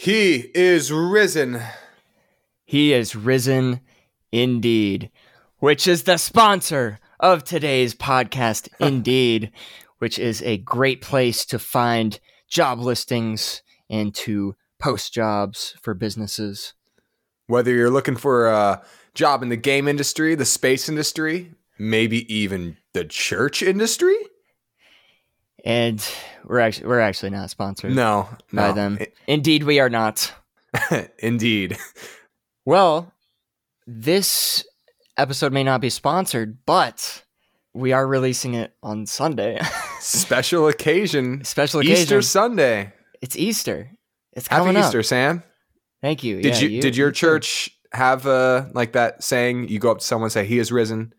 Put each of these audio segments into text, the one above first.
He is risen. He is risen indeed, which is the sponsor of today's podcast, Indeed, which is a great place to find job listings and to post jobs for businesses. Whether you're looking for a job in the game industry, the space industry, maybe even the church industry. And we're actually we're actually not sponsored No, no. by them. Indeed, we are not. Indeed. Well, this episode may not be sponsored, but we are releasing it on Sunday. Special occasion. Special occasion. Easter Sunday. It's Easter. It's Happy coming up. Easter, Sam. Thank you. Did Yeah, you, did your church have uh like that saying? You go up to someone and say, "He is risen,"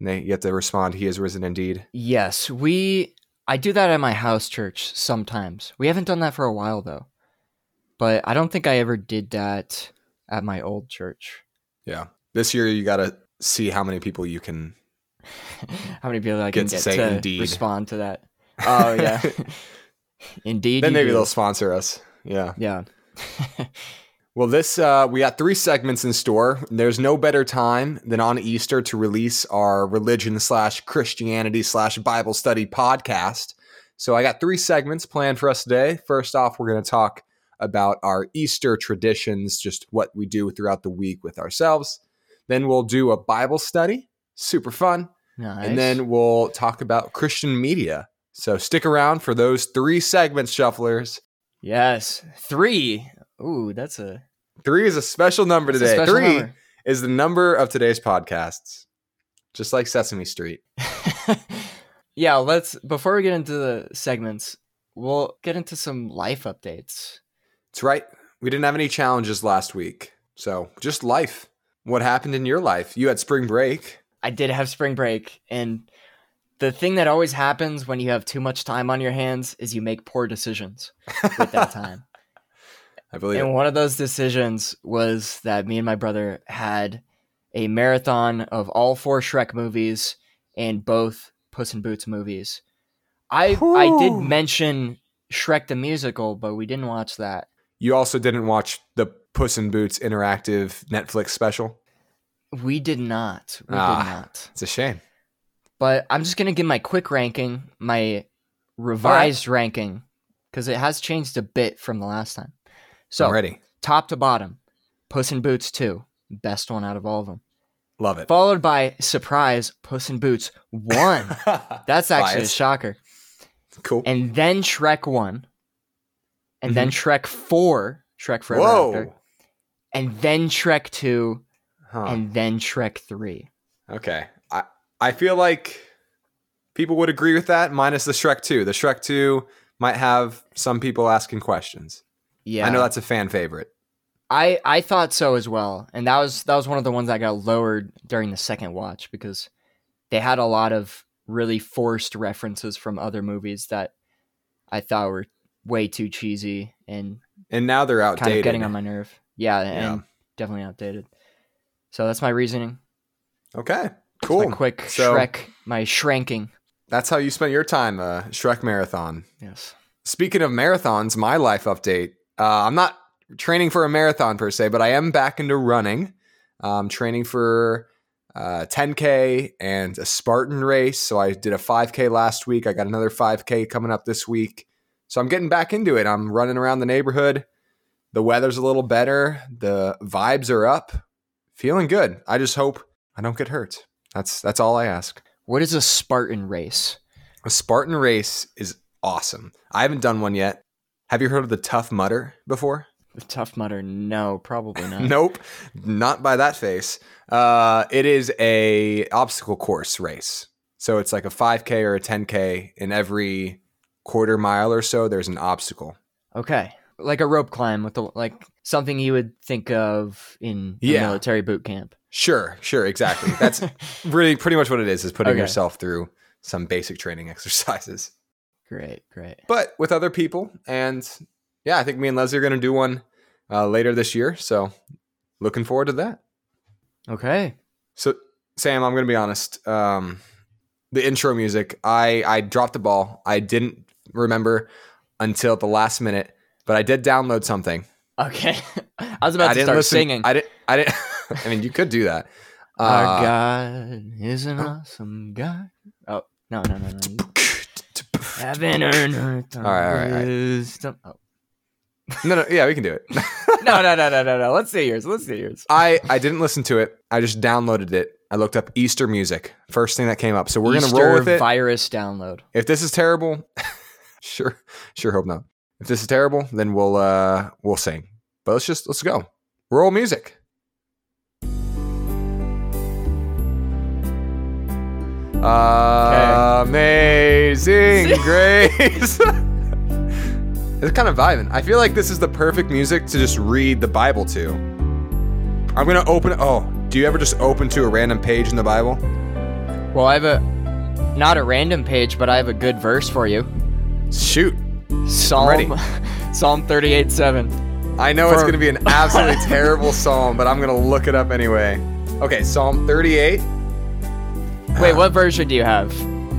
and they you have to respond, "He is risen indeed." Yes, we. I do that at my house church sometimes. We haven't done that for a while though, but I don't think I ever did that at my old church. Yeah. This year you got to see how many people you can. How many people I Get can to get to indeed. respond to that? Oh yeah, indeed. then maybe do. they'll sponsor us. Yeah. Yeah. Well, this uh, we got three segments in store. There's no better time than on Easter to release our religion slash Christianity slash Bible study podcast. So I got three segments planned for us today. First off, we're going to talk about our Easter traditions, just what we do throughout the week with ourselves. Then we'll do a Bible study, super fun, nice. and then we'll talk about Christian media. So stick around for those three segments, shufflers. yes, three. Ooh, that's a, Three is a special number that's today. special Three. number. is the number of today's podcasts. Just like Sesame Street. yeah, let's before we get into the segments, we'll get into some life updates. That's right. We didn't have any challenges last week. So just life. What happened in your life? You had spring break. I did have spring break, and the thing that always happens when you have too much time on your hands is you make poor decisions with that time. I believe and it. one of those decisions was that me and my brother had a marathon of all four Shrek movies and both Puss in Boots movies. I I did mention Shrek the musical, but we didn't watch that. You also didn't watch the Puss in Boots interactive Netflix special. We did not. We Ah. did not. It's a shame. But I'm just gonna give my quick ranking, my revised ranking, because it has changed a bit from the last time. So I'm ready. top to bottom, Puss in Boots two, best one out of all of them. Love it. Followed by surprise, Puss in Boots one. That's actually a shocker. cool. And then Shrek one, and then Shrek four, Shrek Forever Mm-hmm. Whoa. After, and then Shrek two, Huh. and then Shrek three. Okay. I I feel like people would agree with that, minus the Shrek 2. The Shrek 2 might have some people asking questions. Yeah, I know that's a fan favorite. I I thought so as well, and that was that was one of the ones that got lowered during the second watch because they had a lot of really forced references from other movies that I thought were way too cheesy and And now they're kind outdated. of getting on my nerve. Yeah, Yeah. and definitely outdated. So that's my reasoning. Okay. Cool. Quick So- Shrek, my shranking. That's how you spent your time, uh, Shrek Marathon. Yes. Speaking of marathons, my life update. Uh, I'm not training for a marathon per se, but I am back into running. I'm training for uh, 10K and a Spartan race. So I did a 5K last week. I got another 5K coming up this week. So I'm getting back into it. I'm running around the neighborhood. The weather's a little better. The vibes are up. Feeling good. I just hope I don't get hurt. That's that's all I ask. What is a Spartan race? A Spartan race is awesome. I haven't done one yet. Have you heard of the Tough Mudder before? The Tough Mudder? No, probably not. nope, not by that face. Uh, it is a obstacle course race. So it's like a 5K or a 10K. In every quarter mile or so, there's an obstacle. Okay. Like a rope climb with the like something you would think of in a Yeah. military boot camp. Sure, sure, exactly. That's really pretty much what it is. Is putting Okay. yourself through some basic training exercises. Great, great. but with other people. And yeah, I think me and Leslie are going to do one uh, later this year. So looking forward to that. Okay. So Sam, I'm going to be honest. Um, the intro music, I I dropped the ball. I didn't remember until the last minute, but I did download something, Okay. I was about I to start listen. singing. I didn't. I didn't. I mean, you could do that. Our Uh, God is an awesome God. Oh no, no no no Heaven and earth. All right, all right, all right. Oh. no, no, yeah, we can do it. No no no no no no. Let's see yours. Let's see yours. I I didn't listen to it. I just downloaded it. I looked up Easter music. First thing that came up. So we're gonna roll with it. Virus download. if this is terrible, sure, sure, hope not. If this is terrible, then we'll uh we'll sing. But let's just let's go. Roll music. Amazing grace. it's kind of vibing. I feel like this is the perfect music to just read the Bible to. I'm gonna open. Oh, do you ever just open to a random page in the Bible? Well, I have a not a random page, but I have a good verse for you. Shoot. Psalm ready. Psalm 38 7. I know it's going to be an absolutely terrible psalm, but I'm going to look it up anyway. Okay, Psalm 38, Wait, what version do you have?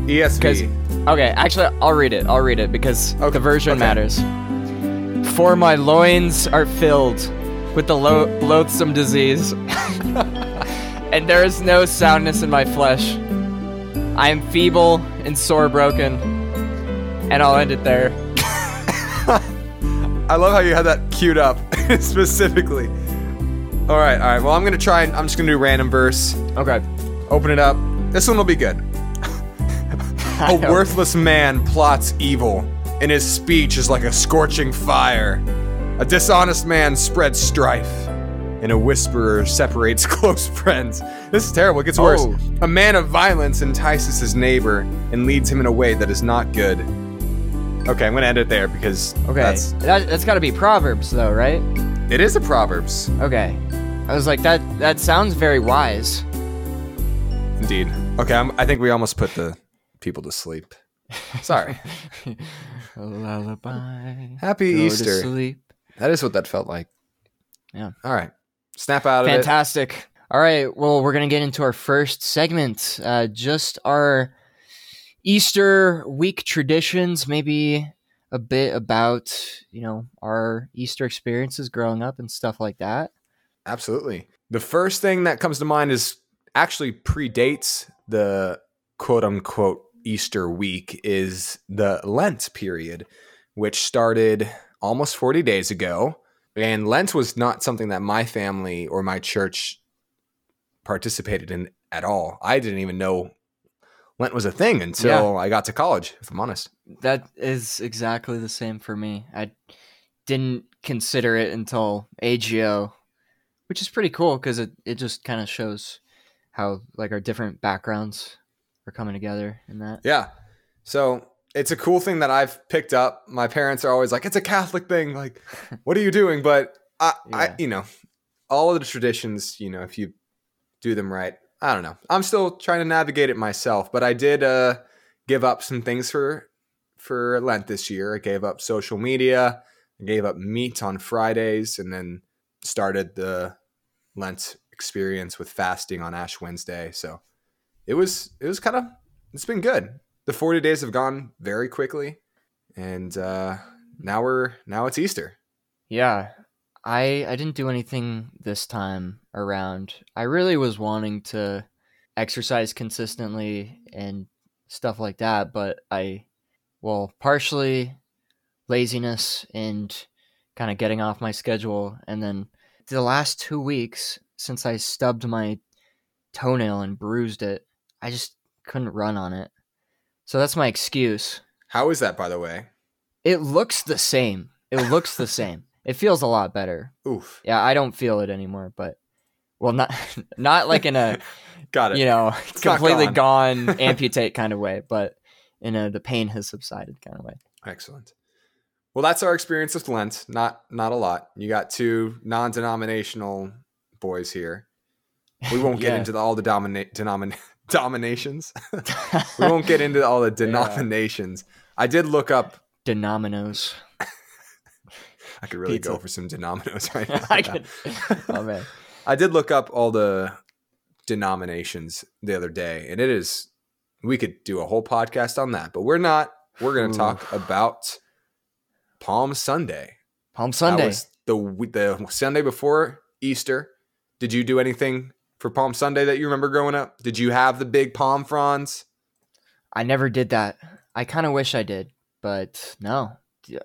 ESV. Okay, actually, I'll read it. I'll read it because Okay, the version okay. matters. For my loins are filled with the lo- loathsome disease, and there is no soundness in my flesh. I am feeble and sore broken, and I'll end it there. I love how you had that queued up specifically. All right, all right. Well, I'm going to try and I'm just going to do random verse. Okay. Open it up. This one will be good. a worthless man plots evil, and his speech is like a scorching fire. A dishonest man spreads strife, and a whisperer separates close friends. This is terrible. It gets worse. Oh. A man of violence entices his neighbor and leads him in a way that is not good. Okay, I'm gonna end it there because Okay. that's that, that's got to be Proverbs, though, right? it is a proverbs Okay. I was like, that that sounds very wise. Indeed. Okay, I'm, I think we almost put the people to sleep. Sorry. A lullaby. Happy go Easter. sleep. That is what that felt like. Yeah. All right. Snap out of it. Fantastic. All right. Well, we're going to get into our first segment. Uh, just our Easter week traditions, maybe a bit about, you know, our Easter experiences growing up and stuff like that. Absolutely. The first thing that comes to mind is actually predates the quote unquote Easter week is the Lent period, which started almost 40 days ago. And Lent was not something that my family or my church participated in at all. I didn't even know Lent was a thing until I got to college, if I'm honest. That is exactly the same for me. I didn't consider it until AGO, which is pretty cool because it, it just kind of shows how like our different backgrounds are coming together in that. Yeah. So it's a cool thing that I've picked up. My parents are always like, it's a Catholic thing. Like, what are you doing? But I, I, you know, all of the traditions, you know, if you do them right, I don't know. I'm still trying to navigate it myself, but I did uh, give up some things for for Lent this year. I gave up social media. I gave up meat on Fridays, and then started the Lent experience with fasting on Ash Wednesday. So it was it was kind of it's been good. The 40 days have gone very quickly, and uh, now we're now it's Easter. Yeah. I I didn't do anything this time around. I really was wanting to exercise consistently and stuff like that, but I well, partially laziness and kind of getting off my schedule and then the last 2 weeks since I stubbed my toenail and bruised it, I just couldn't run on it. So that's my excuse. How is that, by the way? It looks the same. It looks the same. It feels a lot better. Oof, Yeah, I don't feel it anymore, but well, not not like in a got it. you know It's completely gone. gone, amputate kind of way, but in a the pain has subsided kind of way. Excellent. Well, that's our experience with Lent. Not not a lot. You got two non-denominational boys here. We won't get Yeah. into the, all the domina- denomin- dominations. we won't get into all the denominations. I did look up. Denominos. I could really go for some denominos right now. I could. Oh man. I did look up all the denominations the other day, and it is we could do a whole podcast on that, but we're not. We're going to talk about Palm Sunday. Palm Sunday. the the Sunday before Easter. Did you do anything for Palm Sunday that you remember growing up? Did you have the big palm fronds? I never did that. I kind of wish I did, but no.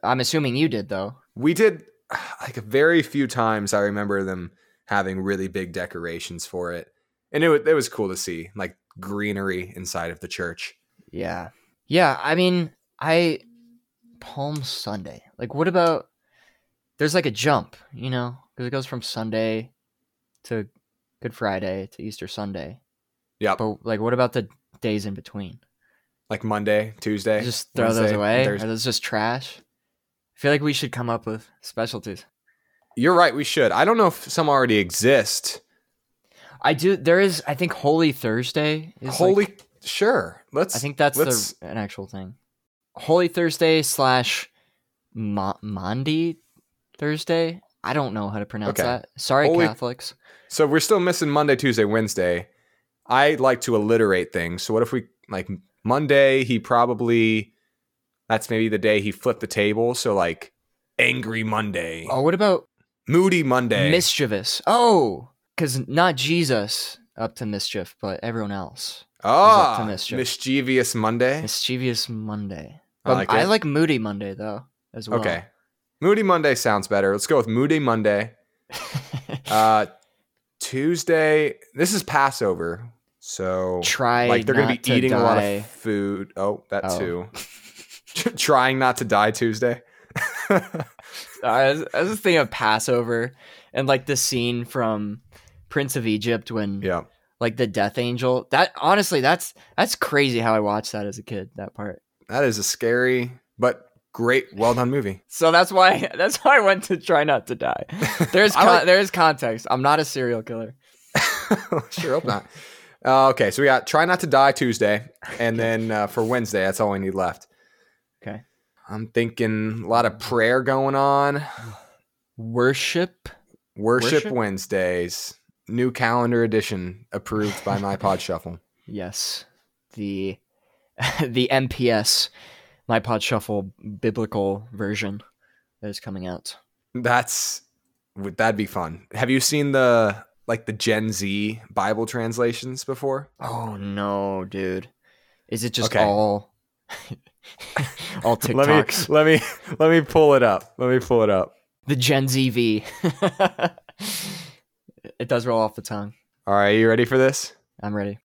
I'm assuming you did though. We did like a very few times. I remember them having really big decorations for it, and it it was cool to see like greenery inside of the church. Yeah. Yeah, I mean, I Palm Sunday. Like what about there's like a jump, you know, cuz it goes from Sunday to Good Friday to Easter Sunday. Yeah. But like what about the days in between? Like Monday, Tuesday, Just throw those away? Thursday. Are those just trash? I feel like we should come up with specialties. You're right. We should. I don't know if some already exist. I do there is I think Holy Thursday is Holy, like- sure. Let's. I think that's the an actual thing. Holy Thursday slash Ma- Maundy Thursday. I don't know how to pronounce Okay. that. Sorry, Holy- Catholics. So we're still missing Monday, Tuesday, Wednesday. I like to alliterate things. So what if we like Monday? He probably that's maybe the day he flipped the table. So like angry Monday, Oh, what about moody Monday. mischievous? Oh, because not Jesus up to mischief, but everyone else. ah, mischief. mischievous Monday. Mischievous Monday. I like I like Moody Monday though as well. Okay, moody Monday sounds better. Let's go with moody Monday. Uh, Tuesday. This is Passover, so Try like they're gonna be eating a lot of food. Oh, that Oh. too. Trying not to die Tuesday. I was, I was thinking of Passover and like the scene from Prince of Egypt when yeah. like the death angel. That honestly, that's that's crazy how I watched that as a kid. That part. That is a scary but great, well done movie. So that's why that's why I went to try not to die. There's con- like- there's context. I'm not a serial killer. sure hope not. Uh, okay, so we got try not to die Tuesday, and then uh, for Wednesday, that's all we need left. Okay. I'm thinking a lot of prayer going on. Worship. Worship, Worship? Wednesdays, new calendar edition approved by my Pod Shuffle. Yes. The the MPS my pod shuffle biblical version that is coming out. That's would that'd be fun. Have you seen the like the Gen Z Bible translations before? Oh no, dude. Is it just Okay. all all Let me TikToks? let me let me pull it up. Let me pull it up. the Gen Z V. it does roll off the tongue. All right, you ready for this? I'm ready.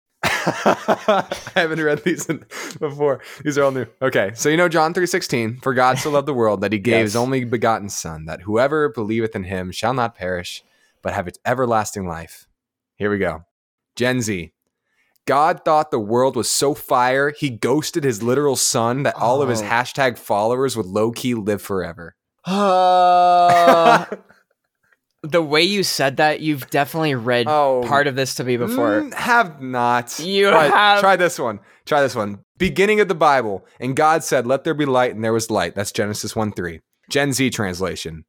I haven't read these in, before. These are all new. Okay, so you know John three sixteen. For God so loved the world that He gave His only begotten Son, that whoever believeth in Him shall not perish, but have its everlasting life. Here we go. Gen Z. God thought the world was so fire, He ghosted His literal Son that all of His Oh. hashtag followers would low key live forever. Uh, the way you said that, you've definitely read oh, part of this to me before. Mm, have not. You But have- Try this one. Try this one. Beginning of the Bible, and God said, "Let there be light," and there was light. That's Genesis one three. Gen Z translation.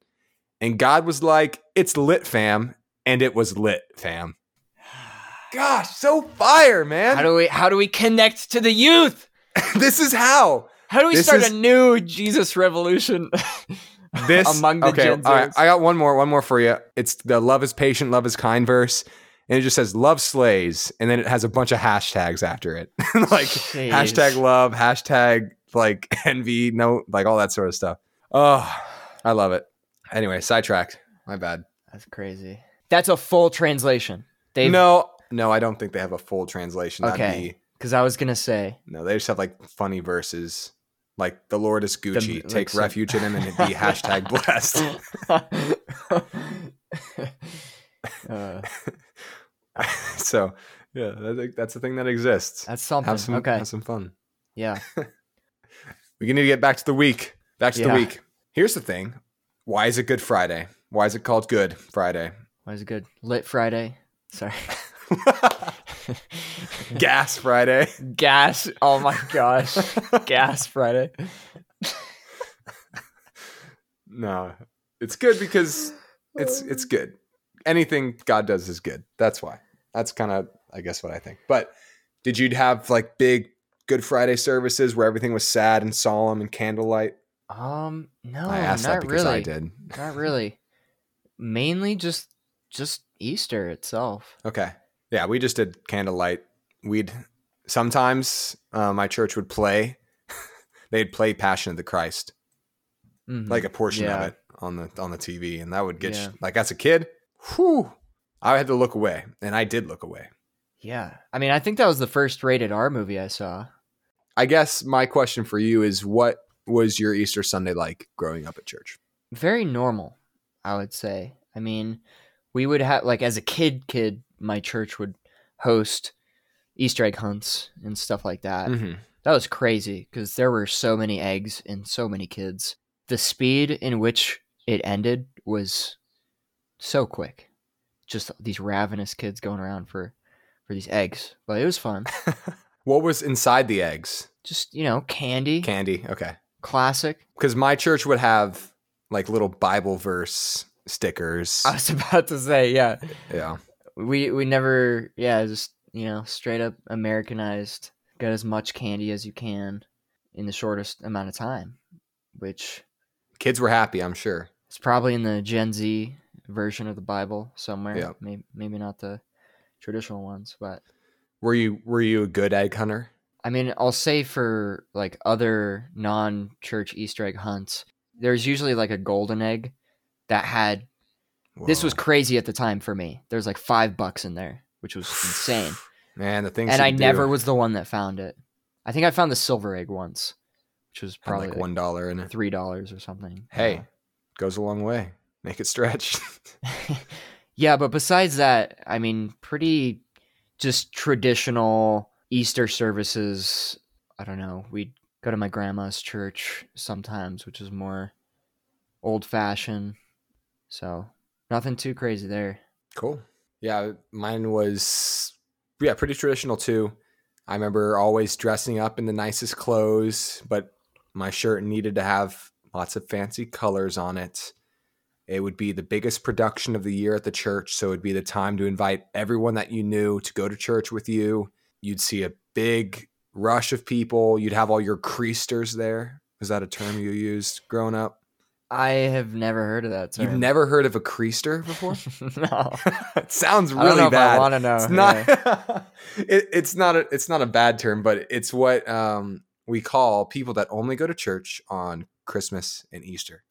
And God was like, "It's lit, fam," and it was lit, fam. Gosh, so fire, man! How do we how do we connect to the youth? this is how. How do we This start is- a new Jesus revolution This among the okay. Gen all right, I got one more. One more for you. It's the "Love is patient, love is kind" verse, and it just says "Love slays," and then it has a bunch of hashtags after it, like Jeez. hashtag love, hashtag like envy, no, like all that sort of stuff. Oh, I love it. Anyway, sidetracked. My bad. That's crazy. That's a full translation. They no, no, I don't think they have a full translation. Okay. because I was gonna say no, they just have like funny verses. Like the Lord is Gucci. like Take some- refuge in him and be hashtag blessed. Uh, so yeah, that's the thing that exists. that's something. Have some okay. have some fun. Yeah. We need to get back to the week. Back to the week. Here's the thing. Why is it Good Friday? Why is it called Good Friday? Why is it good? Lit Friday. Sorry. Gas Friday. Gas. Oh my gosh. Gas Friday. No, it's good because it's it's good. Anything God does is good. That's why. That's kind of I guess what I think. But did you have like big Good Friday services where everything was sad and solemn and candlelight? Um. No, I asked that not because really. I did. Not really. mainly just just Easter itself. Okay. Yeah, we just did candlelight. We'd sometimes uh, my church would play. They'd play Passion of the Christ, Mhm. like a portion Yeah. of it on the on the TV, and that would get Yeah. you, like as a kid. Whew, I had to look away, and I did look away. yeah. I mean, I think that was the first rated R movie I saw. I guess my question for you is, what was your Easter Sunday like growing up at church? Very normal, I would say. I mean, we would have like as a kid, kid, my church would host Easter egg hunts and stuff like that. Mm-hmm. That was crazy because there were so many eggs and so many kids. The speed in which it ended was so quick. Just these ravenous kids going around for for these eggs, but it was fun. What was inside the eggs? Just you know, candy, Candy. Okay. classic. Because my church would have like little Bible verse stickers. I was about to say, yeah, yeah. We we never, yeah, just you know, straight up Americanized. Get as much candy as you can in the shortest amount of time, which Kids were happy, I'm sure. It's probably in the Gen Z version of the Bible somewhere. Yeah. Maybe, maybe not the traditional ones, but Were you were you a good egg hunter? I mean, I'll say for like other non church Easter egg hunts, there's usually like a golden egg that had this was crazy at the time for me. There's like five bucks in there, which was insane. Man, the things and I do, never was the one that found it. I think I found the silver egg once, which was probably like like one dollar it. three dollars or something. Hey, goes a long way. Make it stretch. yeah, but besides that, I mean, pretty just traditional Easter services. I don't know. We'd go to my grandma's church sometimes, which is more old fashioned. So nothing too crazy there. cool. Yeah, mine was yeah, pretty traditional too. I remember always dressing up in the nicest clothes, but my shirt needed to have lots of fancy colors on it. It would be the biggest production of the year at the church, so it'd be the time to invite everyone that you knew to go to church with you. You'd see a big rush of people. You'd have all your creasters there. Was that a term you used growing up? I have never heard of that term. You've never heard of a creaster before? no. it sounds I really if bad. I want to know. it's yeah. not it, it's not a it's not a bad term but it's what um we call people that only go to church on christmas and easter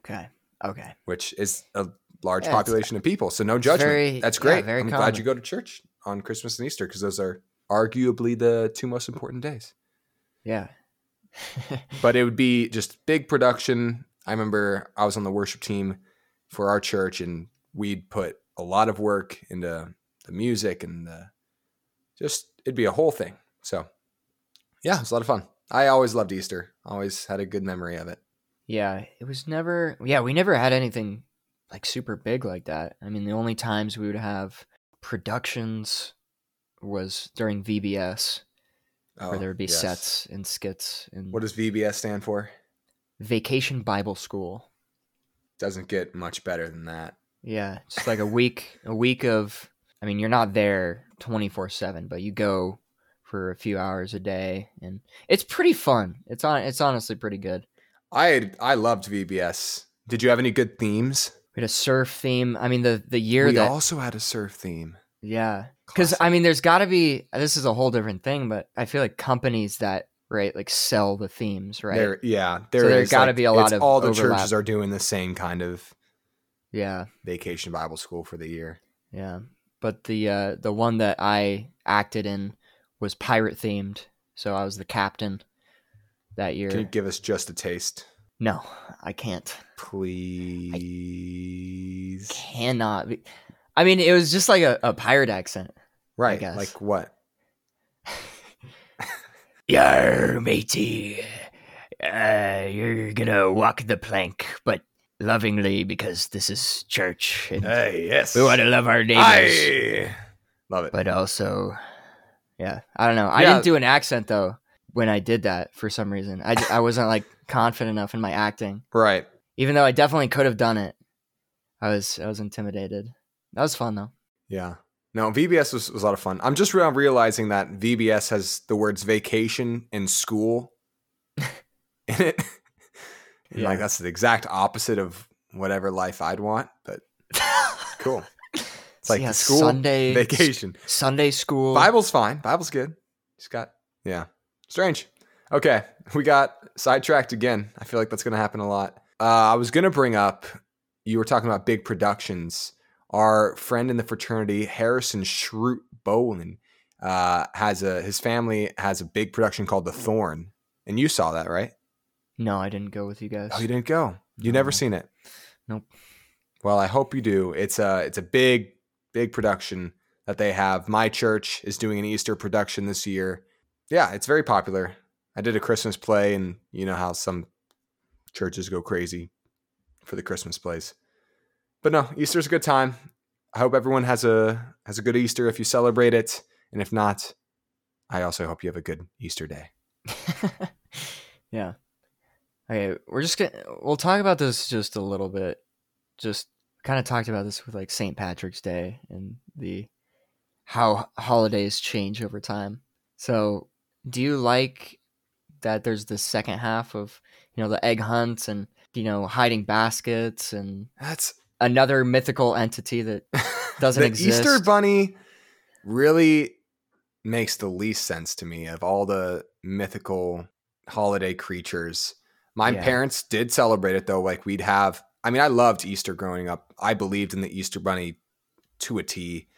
Okay. Okay. which is a large Yeah, population of people so no judgment very- that's yeah, great very i'm glad you go to church on christmas and easter because those are arguably the two most important days Yeah. but it would be just big production. I remember I was on the worship team for our church, and we'd put a lot of work into the music and the just it'd be a whole thing. So yeah, it's a lot of fun. I always loved Easter. Always had a good memory of it. Yeah, it was never. Yeah, we never had anything like super big like that. I mean, the only times we would have productions was during VBS, where Oh, there would be yes. sets and skits and What does VBS stand for? Vacation Bible School. Doesn't get much better than that. Yeah, just like a week, a week of. I mean, you're not there twenty four seven, but you go for a few hours a day, and it's pretty fun. It's on. It's honestly pretty good. I I loved VBS. Did you have any good themes? We had a surf theme. I mean, the the year we that also had a surf theme. Yeah. Because I mean, there's got to be. This is a whole different thing, but I feel like companies that right like sell the themes, right? There, yeah, there So there is, gotta like, be a lot of all the overlap. churches are doing the same kind of yeah, vacation Bible school for the year. yeah. But the uh, the one that I acted in was pirate themed, so I was the captain that year. Can you give us just a taste, no, I can't. please? I Cannot. Be. I mean, it was just like a, a pirate accent. Right, guess. like what? Yar, matey. Uh, you're gonna walk the plank, but lovingly because this is church and Hey, yes. we want to love our neighbors. Aye. Love it. But also, yeah, I don't know. I Yeah. didn't do an accent though when I did that for some reason. I, I wasn't like confident enough in my acting, right. even though I definitely could have done it. I was I was intimidated. That was fun though. Yeah. No, VBS was, was a lot of fun. I'm just realizing that VBS has the words vacation and school in it. And, Yeah. Like that's the exact opposite of whatever life I'd want. But cool. It's like yeah, school Sunday vacation. Sunday school. Bible's fine. Bible's good. Just got yeah. Strange. Okay, we got sidetracked again. I feel like that's gonna happen a lot. Uh, I was gonna bring up. You were talking about big productions. Our friend in the fraternity, Harrison Schrute Bolin, uh, has a his family has a big production called The Thorn, and you saw that, right? No, I didn't go with you guys. Oh, you didn't go. You never seen it. Nope. Well, I hope you do. It's a it's a big big production that they have. My church is doing an Easter production this year. Yeah, it's very popular. I did a Christmas play, and you know how some churches go crazy for the Christmas plays. But no, Easter's a good time. I hope everyone has a has a good Easter if you celebrate it, and if not, I also hope you have a good Easter day. yeah. Okay, we're just gonna we'll talk about this just a little bit. Just kind of talked about this with like St. Patrick's Day and the how holidays change over time. So, do you like that there's the second half of, you know, the egg hunts and, you know, hiding baskets and That's another mythical entity that Doesn't the exist. Easter Bunny really makes the least sense to me of all the mythical holiday creatures. My Yeah. parents did celebrate it though. Like we'd have. I mean, I loved Easter growing up. I believed in the Easter Bunny to a T.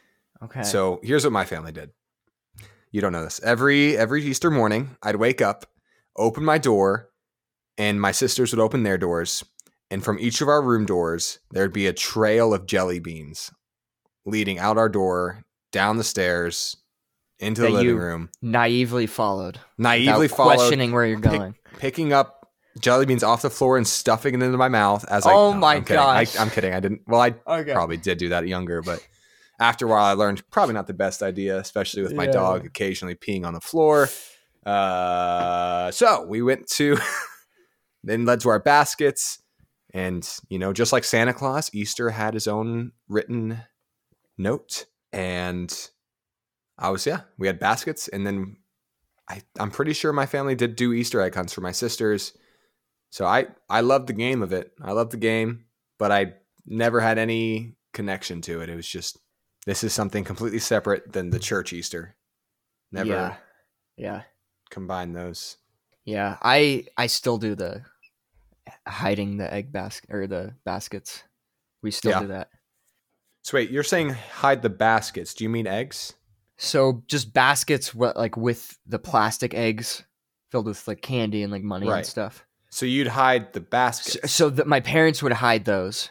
okay. So here's what my family did. You don't know this. Every every Easter morning, I'd wake up, open my door, and my sisters would open their doors, and from each of our room doors, there'd be a trail of jelly beans leading out our door, down the stairs, into the living room. naively followed. Naively followed, questioning where you're pick- going. picking up jelly beans off the floor and stuffing it into my mouth as I. Oh no, my. I, I'm kidding. I didn't. Well, I Okay. probably did do that younger, but after a while, I learned probably not the best idea, especially with my Yeah. dog occasionally peeing on the floor. Uh, so we went to, then led to our baskets, and you know, just like Santa Claus, Easter had his own written note, and I was yeah, we had baskets, and then I I'm pretty sure my family did do Easter egg hunts for my sisters. So I I loved the game of it. I loved the game, but I never had any connection to it. It was just this is something completely separate than the church Easter. Never Yeah. Yeah. combine those. Yeah. I I still do the hiding the egg basket or the baskets. We still Yeah. do that. So wait, you're saying hide the baskets. Do you mean eggs? So just baskets what like with the plastic eggs filled with like candy and like money Right. and stuff. So you'd hide the baskets so that my parents would hide those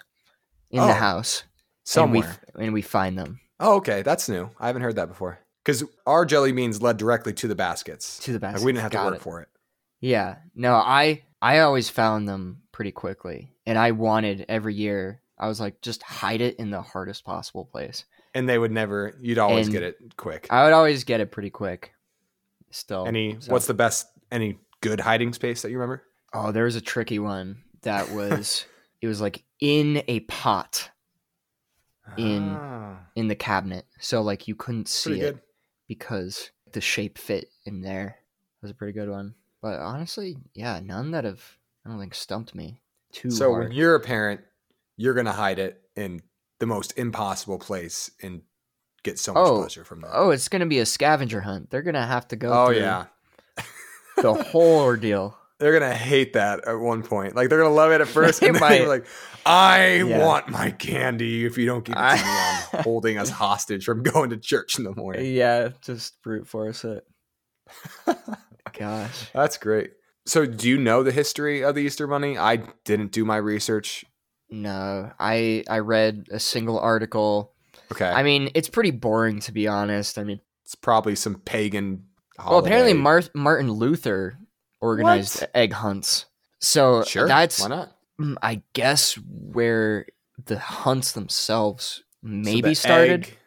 in Oh, the house somewhere. and we and we find them oh, okay, that's new. I haven't heard that before. Because our jelly beans led directly to the baskets. to the Like we didn't have to work it. for it. Yeah. No, I I always found them pretty quickly. And I wanted every year I was like just hide it in the hardest possible place. And they would never. You'd always And get it quick. I would always get it pretty quick. Still. Any? so- What's the best? Any good hiding space that you remember? Oh, there was a tricky one that was it was like in a pot In- Ah, in the cabinet. So like you couldn't see pretty it good. because the shape fit in there. That was a pretty good one. But honestly, yeah, none that have I don't think stumped me too So hard. when you're a parent, you're gonna hide it in the most impossible place and get so much Oh, pleasure from that. Oh, it's gonna be a scavenger hunt. They're gonna have to go Oh, through yeah, the whole ordeal. they're gonna hate that at one point. Like they're gonna love it at first, and then they're like, "I Yeah. want my candy. If you don't give it to me, I'm holding us hostage from going to church in the morning." yeah, just brute force it. Gosh. That's great. So, do you know the history of the Easter Bunny? I didn't do my research. No, I I read a single article. Okay, I mean, it's pretty boring to be honest. I mean, it's probably some pagan. well, apparently. Mar- Martin Luther organized What? egg hunts. So Sure, that's why not? mm, I guess where the hunts themselves So maybe the started. Egg,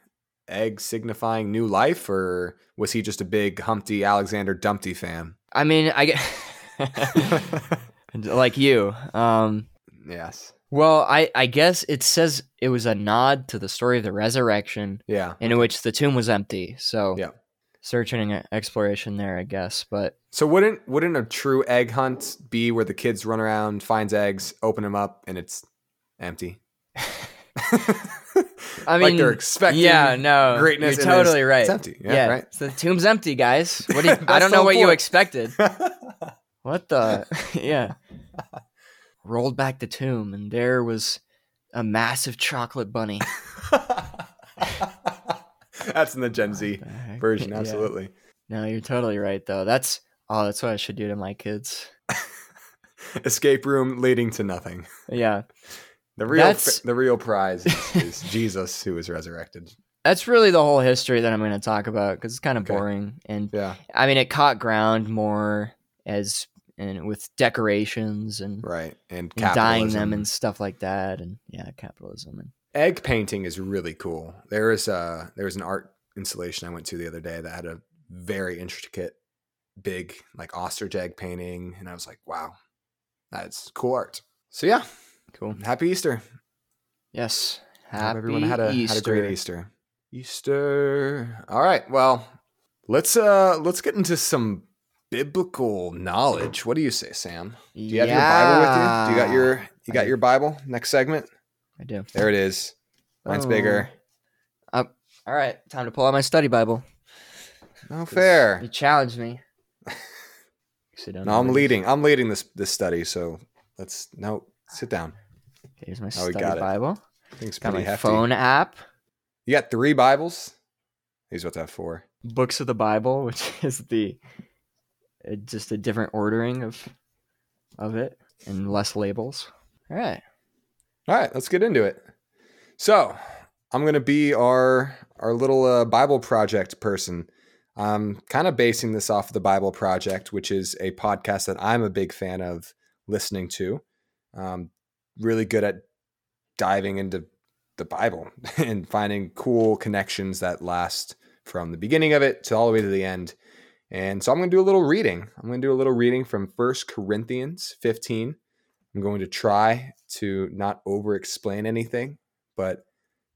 egg signifying new life, or was he just a big Humpty Alexander Dumpty fan? I mean, I get like you. Um, yes. well, I I guess it says it was a nod to the story of the resurrection, Yeah. in which the tomb was empty. So Yeah. searching and exploration there, I guess. But So wouldn't wouldn't a true egg hunt be where the kids run around, finds eggs, open them up, and it's empty? I like mean, they're expecting yeah, no, greatness. You're totally right. It's empty. Yeah, Yeah, right. So the tomb's empty, guys. What do you, I don't know what you expected. What the? yeah. Rolled back the tomb, and there was a massive chocolate bunny. That's in the Gen Z The version, Yeah. absolutely. No, you're totally right, though. That's oh, that's what I should do to my kids. Escape room leading to nothing. Yeah, The real, That's- the real prize is, is Jesus who was resurrected. that's really the whole history that I'm going to talk about because it's kind of Okay. boring, and Yeah, I mean, it caught ground more as and with decorations and, right. And and dyeing them and stuff like that, and yeah, capitalism and egg painting is really cool. There is a there was an art installation I went to the other day that had a very intricate, big like ostrich egg painting, and I was like, wow, that's cool art. So yeah, cool. happy Easter. Yes, Hope happy everyone had a Easter. had a great Easter. Easter. All right. Well, let's uh let's get into some biblical knowledge. What do you say, Sam? Do you have your Bible with you? Do you got your you got I- your Bible? Next segment. I do. There it is. Mine's Oh. bigger. Up. All right, time to pull out my study Bible. No 'cause fair. You challenged me. Sit down. No, I'm leading. I'm leading this this study. So let's no sit down. Here's my Oh, study got. Bible. I think it's Got my hefty. phone app. You got three Bibles. Here's what that for. Books of the Bible, which is the uh, just a different ordering of of it and less labels. All right. All right, let's get into it. So, I'm going to be our our little uh, Bible project person. I'm kind of basing this off of the Bible Project, which is a podcast that I'm a big fan of listening to. Um, really good at diving into the Bible and finding cool connections that last from the beginning of it to all the way to the end. And so I'm going to do a little reading. I'm going to do a little reading from First Corinthians 15. I'm going to try to not over explain anything, but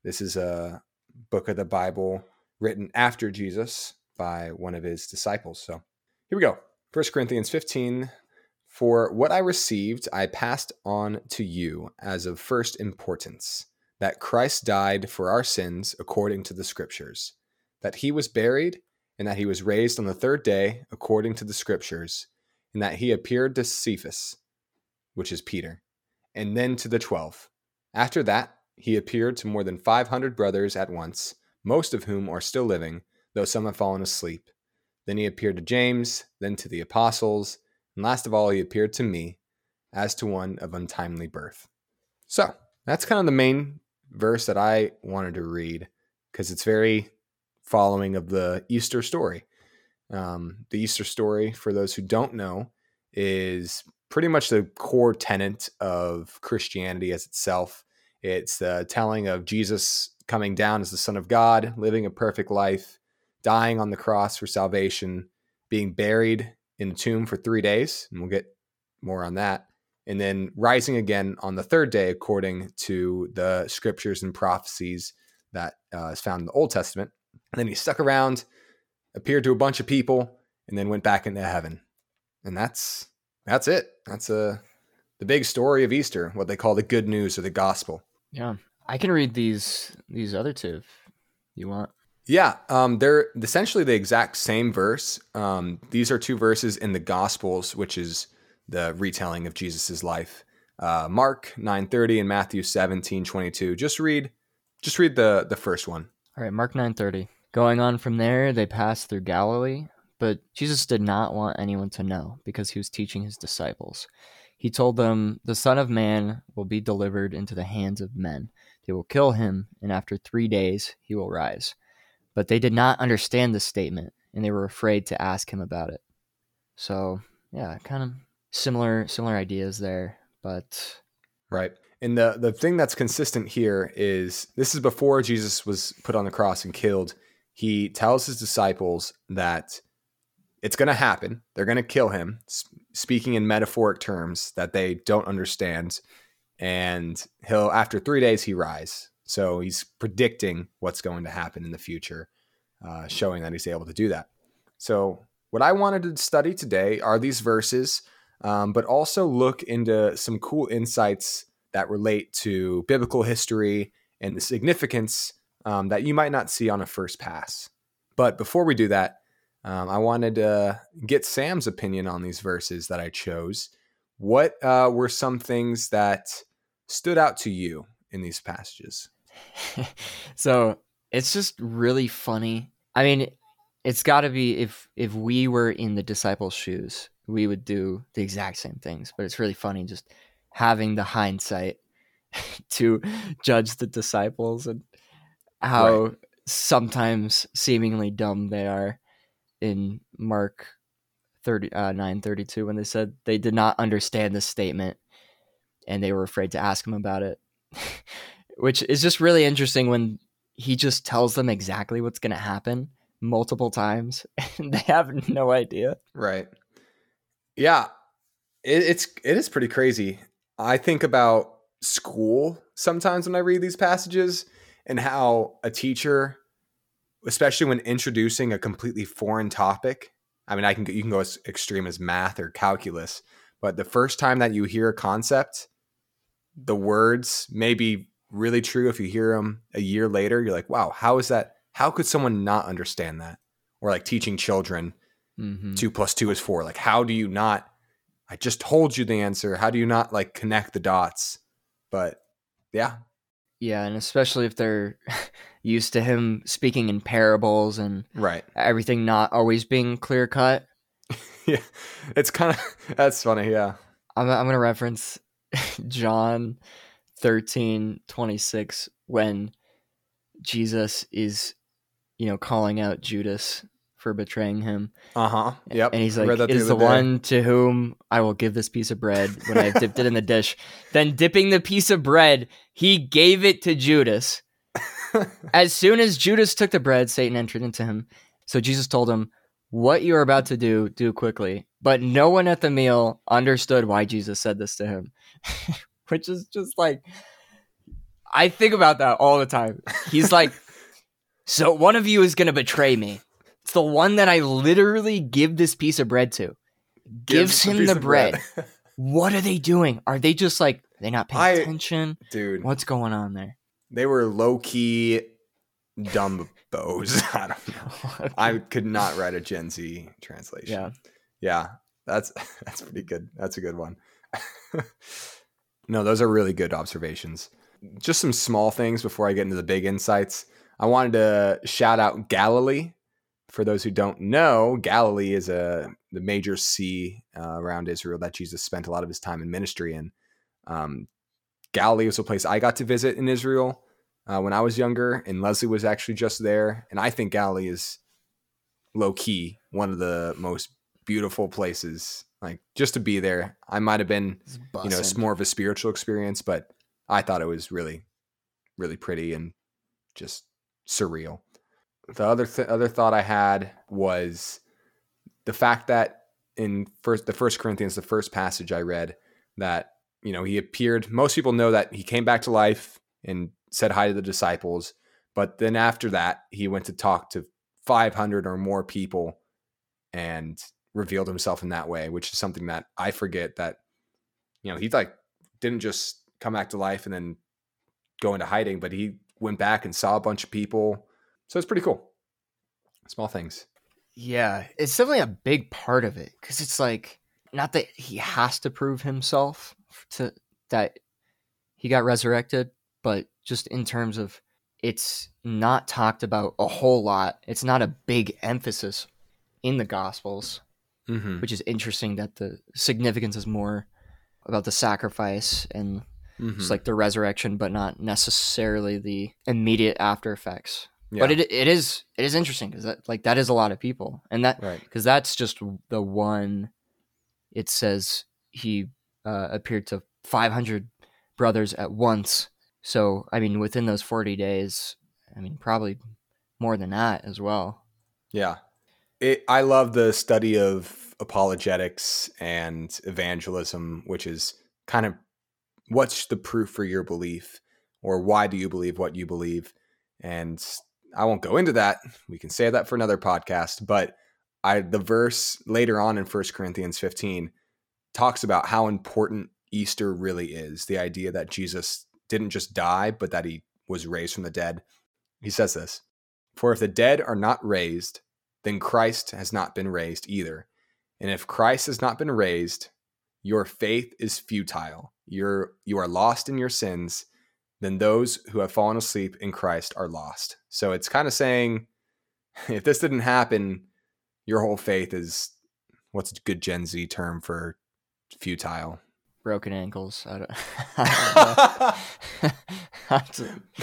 this is a book of the Bible written after Jesus by one of his disciples. So here we go. 1 Corinthians 15. For what I received, I passed on to you as of first importance that Christ died for our sins according to the Scriptures, that he was buried, and that he was raised on the third day according to the Scriptures, and that he appeared to Cephas, which is Peter, and then to the twelve. After that, he appeared to more than 500 brothers at once, most of whom are still living, though some have fallen asleep. Then he appeared to James, then to the apostles, and last of all, he appeared to me as to one of untimely birth. So, that's kind of the main verse that I wanted to read because it's very following of the Easter story. Um, the Easter story, for those who don't know, is pretty much the core tenet of Christianity as itself. It's the telling of Jesus coming down as the Son of God, living a perfect life, dying on the cross for salvation, being buried in a tomb for three days, and we'll get more on that, and then rising again on the third day according to the scriptures and prophecies that uh, is found in the Old Testament. And then he stuck around, appeared to a bunch of people, and then went back into heaven. And that's that's it. That's uh, the big story of Easter, what they call the good news or the gospel. Yeah, I can read these these other two if you want. Yeah, um, they're essentially the exact same verse. Um, these are two verses in the Gospels, which is the retelling of Jesus's life. Uh, Mark nine thirty and Matthew seventeen twenty two. Just read, just read the the first one. All right, Mark 9:30. Going on from there, they passed through Galilee, but Jesus did not want anyone to know because he was teaching his disciples. He told them, "The Son of Man will be delivered into the hands of men. They will kill him, and after 3 days he will rise." But they did not understand this statement, and they were afraid to ask him about it. So, yeah, kind of similar similar ideas there, but Right. And the the thing that's consistent here is this is before Jesus was put on the cross and killed. He tells his disciples that it's going to happen. They're going to kill him, speaking in metaphoric terms that they don't understand. And he'll after 3 days he rise. So he's predicting what's going to happen in the future, uh, showing that he's able to do that. So what I wanted to study today are these verses, um, but also look into some cool insights that relate to biblical history and the significance um, that you might not see on a first pass. But before we do that, um, I wanted to get Sam's opinion on these verses that I chose. What uh, were some things that stood out to you in these passages? so it's just really funny. I mean, it's got to be if if we were in the disciples' shoes, we would do the exact same things. But it's really funny just having the hindsight to judge the disciples and how right. sometimes seemingly dumb they are in Mark 30 uh, 932 when they said they did not understand this statement and they were afraid to ask him about it which is just really interesting when he just tells them exactly what's going to happen multiple times and they have no idea. Right. Yeah. It, it's it is pretty crazy. I think about school sometimes when i read these passages and how a teacher especially when introducing a completely foreign topic i mean i can you can go as extreme as math or calculus but the first time that you hear a concept the words may be really true if you hear them a year later you're like wow how is that how could someone not understand that or like teaching children mm-hmm. two plus two is four like how do you not i just told you the answer how do you not like connect the dots but yeah yeah and especially if they're used to him speaking in parables and right everything not always being clear cut. yeah, it's kind of that's funny. Yeah, I'm I'm gonna reference John thirteen twenty six when Jesus is, you know, calling out Judas for betraying him. Uh huh. Yep. And he's like, "It is the, the one to whom I will give this piece of bread when I have dipped it in the dish." Then dipping the piece of bread, he gave it to Judas as soon as Judas took the bread, Satan entered into him. So Jesus told him, What you are about to do, do quickly. But no one at the meal understood why Jesus said this to him, which is just like, I think about that all the time. He's like, So one of you is going to betray me. It's the one that I literally give this piece of bread to. Gives, Gives him the bread. bread. what are they doing? Are they just like, are they not paying I, attention? Dude. What's going on there? They were low key dumb bows. I don't know. I could not write a Gen Z translation. Yeah. Yeah. That's that's pretty good. That's a good one. no, those are really good observations. Just some small things before I get into the big insights. I wanted to shout out Galilee. For those who don't know, Galilee is a the major sea uh, around Israel that Jesus spent a lot of his time in ministry in. Um, Galilee was a place I got to visit in Israel uh, when I was younger, and Leslie was actually just there. And I think Galilee is low key one of the most beautiful places. Like just to be there, I might have been, you know, it's more of a spiritual experience, but I thought it was really, really pretty and just surreal. The other th- other thought I had was the fact that in first the First Corinthians, the first passage I read, that you know, he appeared. Most people know that he came back to life and said hi to the disciples. But then after that, he went to talk to 500 or more people and revealed himself in that way, which is something that I forget that, you know, he like didn't just come back to life and then go into hiding, but he went back and saw a bunch of people. So it's pretty cool. Small things. Yeah, it's definitely a big part of it because it's like not that he has to prove himself to that he got resurrected, but just in terms of it's not talked about a whole lot. It's not a big emphasis in the Gospels, mm-hmm. which is interesting that the significance is more about the sacrifice and mm-hmm. just like the resurrection, but not necessarily the immediate after effects. Yeah. But it it is it is interesting because that like that is a lot of people, and that because right. that's just the one. It says he uh, appeared to 500 brothers at once. So, I mean, within those 40 days, I mean, probably more than that as well. Yeah. It, I love the study of apologetics and evangelism, which is kind of what's the proof for your belief or why do you believe what you believe? And I won't go into that. We can say that for another podcast, but I the verse later on in First Corinthians 15 talks about how important Easter really is the idea that Jesus didn't just die, but that he was raised from the dead. He says this For if the dead are not raised, then Christ has not been raised either. And if Christ has not been raised, your faith is futile. You're, you are lost in your sins. Then those who have fallen asleep in Christ are lost. So it's kind of saying if this didn't happen, your whole faith is what's a good Gen Z term for futile? Broken ankles. I don't, I don't know.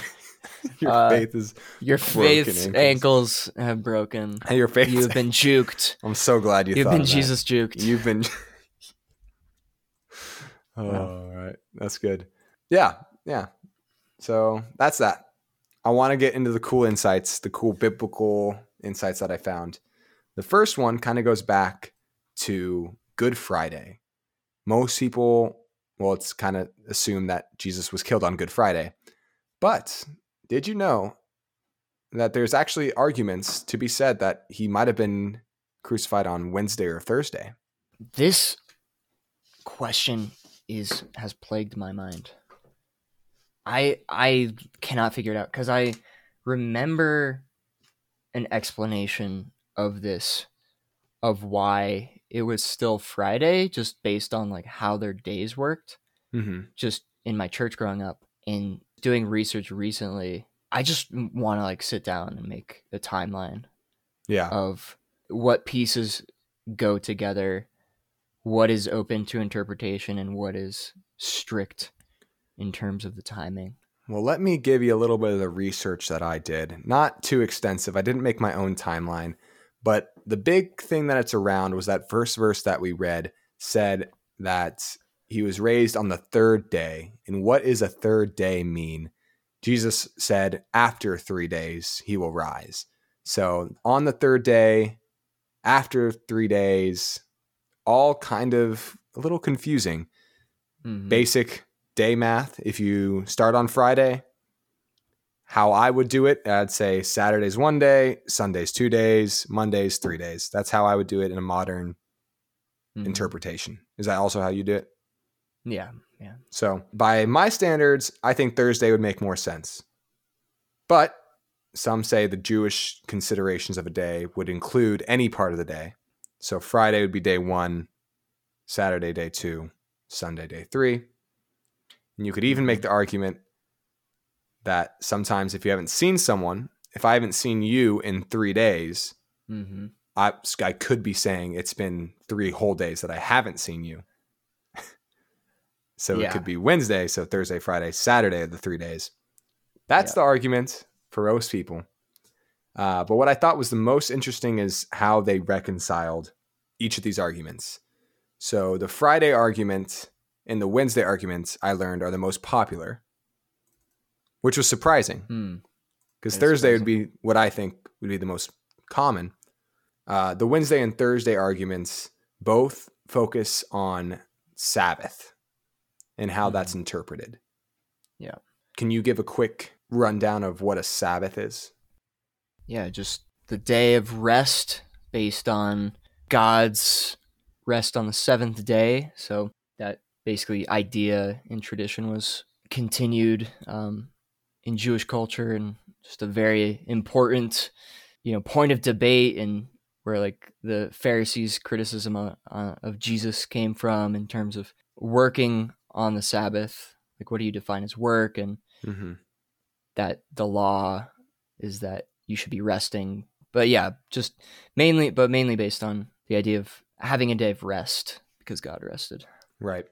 your Uh, faith is Your faith's ankles. ankles. have broken. your faith. You've been juked. I'm so glad you You've been. Jesus juked. You've been. oh, all right. That's good. Yeah. Yeah. So that's that. I want to get into the cool insights, the cool biblical insights that I found. The first one kind of goes back to Good Friday. Most people, well, it's kind of assumed that Jesus was killed on Good Friday. But did you know that there's actually arguments to be said that he might have been crucified on Wednesday or Thursday? this question is has plagued my mind. I I cannot figure it out because I remember an explanation of this of why it was still Friday just based on like how their days worked Mm-hmm. just in my church growing up and doing research recently I just want to like sit down and make a timeline Yeah. of what pieces go together, what is open to interpretation, and what is strict in terms of the timing. Well, let me give you a little bit of the research that I did. Not too extensive. I didn't make my own timeline, but the big thing that it's around was that first verse that we read said that he was raised on the third day. And what does a third day mean? Jesus said, after three days, he will rise. So on the third day, after three days, all kind of a little confusing Mhm. basic day math. If you start on Friday, how I would do it, I'd say Saturday's one day, Sunday's two days, Monday's three days. That's how I would do it in a modern Mhm. interpretation. Is that also how you do it? Yeah, yeah. So, by my standards, I think Thursday would make more sense. But some say the Jewish considerations of a day would include any part of the day. So, Friday would be day one, Saturday, day two, Sunday, day three. And you could even make the argument that sometimes if you haven't seen someone, if I haven't seen you in three days, hmm I, I could be saying it's been three whole days that I haven't seen you. so it could be Wednesday, so Thursday, Friday, Saturday of the three days. That's Yeah. the argument for most people. Uh, but what I thought was the most interesting is how they reconciled each of these arguments. So the Friday argument and the Wednesday argument I learned are the most popular, which was surprising Mm. because is Thursday would be what I think would be the most common. Uh, the Wednesday and Thursday arguments both focus on Sabbath and how that's interpreted. Yeah. Can you give a quick rundown of what a Sabbath is? Yeah, just the day of rest based on God's rest on the seventh day. So that basically idea and tradition was continued um, in Jewish culture and just a very important, you know, point of debate and where like the Pharisees' criticism of, uh, of Jesus came from in terms of working on the Sabbath. Like, what do you define as work? And Mm-hmm. that the law is that you should be resting. But yeah, just mainly, but mainly based on the idea of having a day of rest because God rested. Right.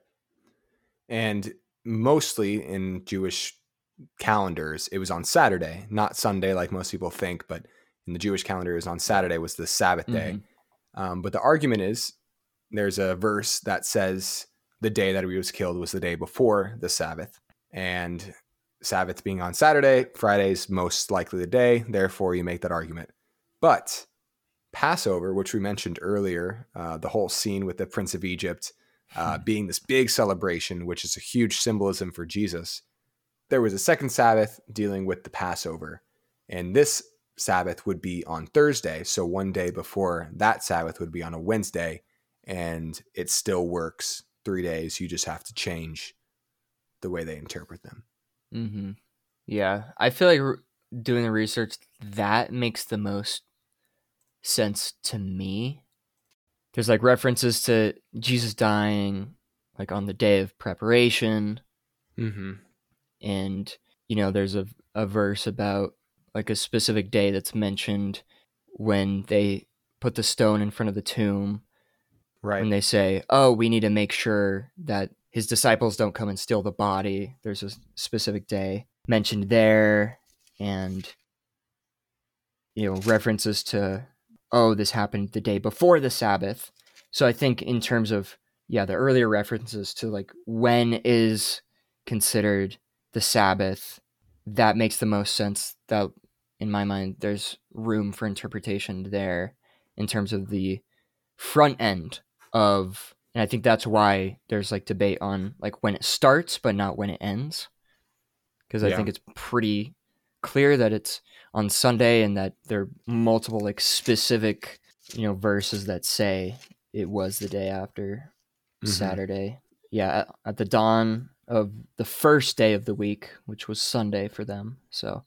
And mostly in Jewish calendars, it was on Saturday, not Sunday like most people think, but in the Jewish calendar, it was on Saturday was the Sabbath day. Um, but the argument is there's a verse that says the day that he was killed was the day before the Sabbath. And Sabbath being on Saturday, Friday's most likely the day. Therefore, you make that argument. But Passover, which we mentioned earlier, uh, the whole scene with the Prince of Egypt uh, being this big celebration, which is a huge symbolism for Jesus, there was a second Sabbath dealing with the Passover. And this Sabbath would be on Thursday. So one day before that Sabbath would be on a Wednesday. And it still works three days. You just have to change the way they interpret them. hmm Yeah, I feel like r- doing the research, that makes the most sense to me. There's like references to Jesus dying like on the day of preparation. Mm-hmm. And, you know, there's a, a verse about like a specific day that's mentioned when they put the stone in front of the tomb. Right. and they say, oh, we need to make sure that his disciples don't come and steal the body. There's a specific day mentioned there. And, you know, references to, oh, this happened the day before the Sabbath. So I think in terms of, yeah, the earlier references to like when is considered the Sabbath, that makes the most sense. That in my mind, there's room for interpretation there in terms of the front end of, and I think that's why there's like debate on like when it starts, but not when it ends. Because I Yeah. think it's pretty clear that it's on Sunday and that there are multiple like specific, you know, verses that say it was the day after Mhm. Saturday. Yeah, at the dawn of the first day of the week, which was Sunday for them. So,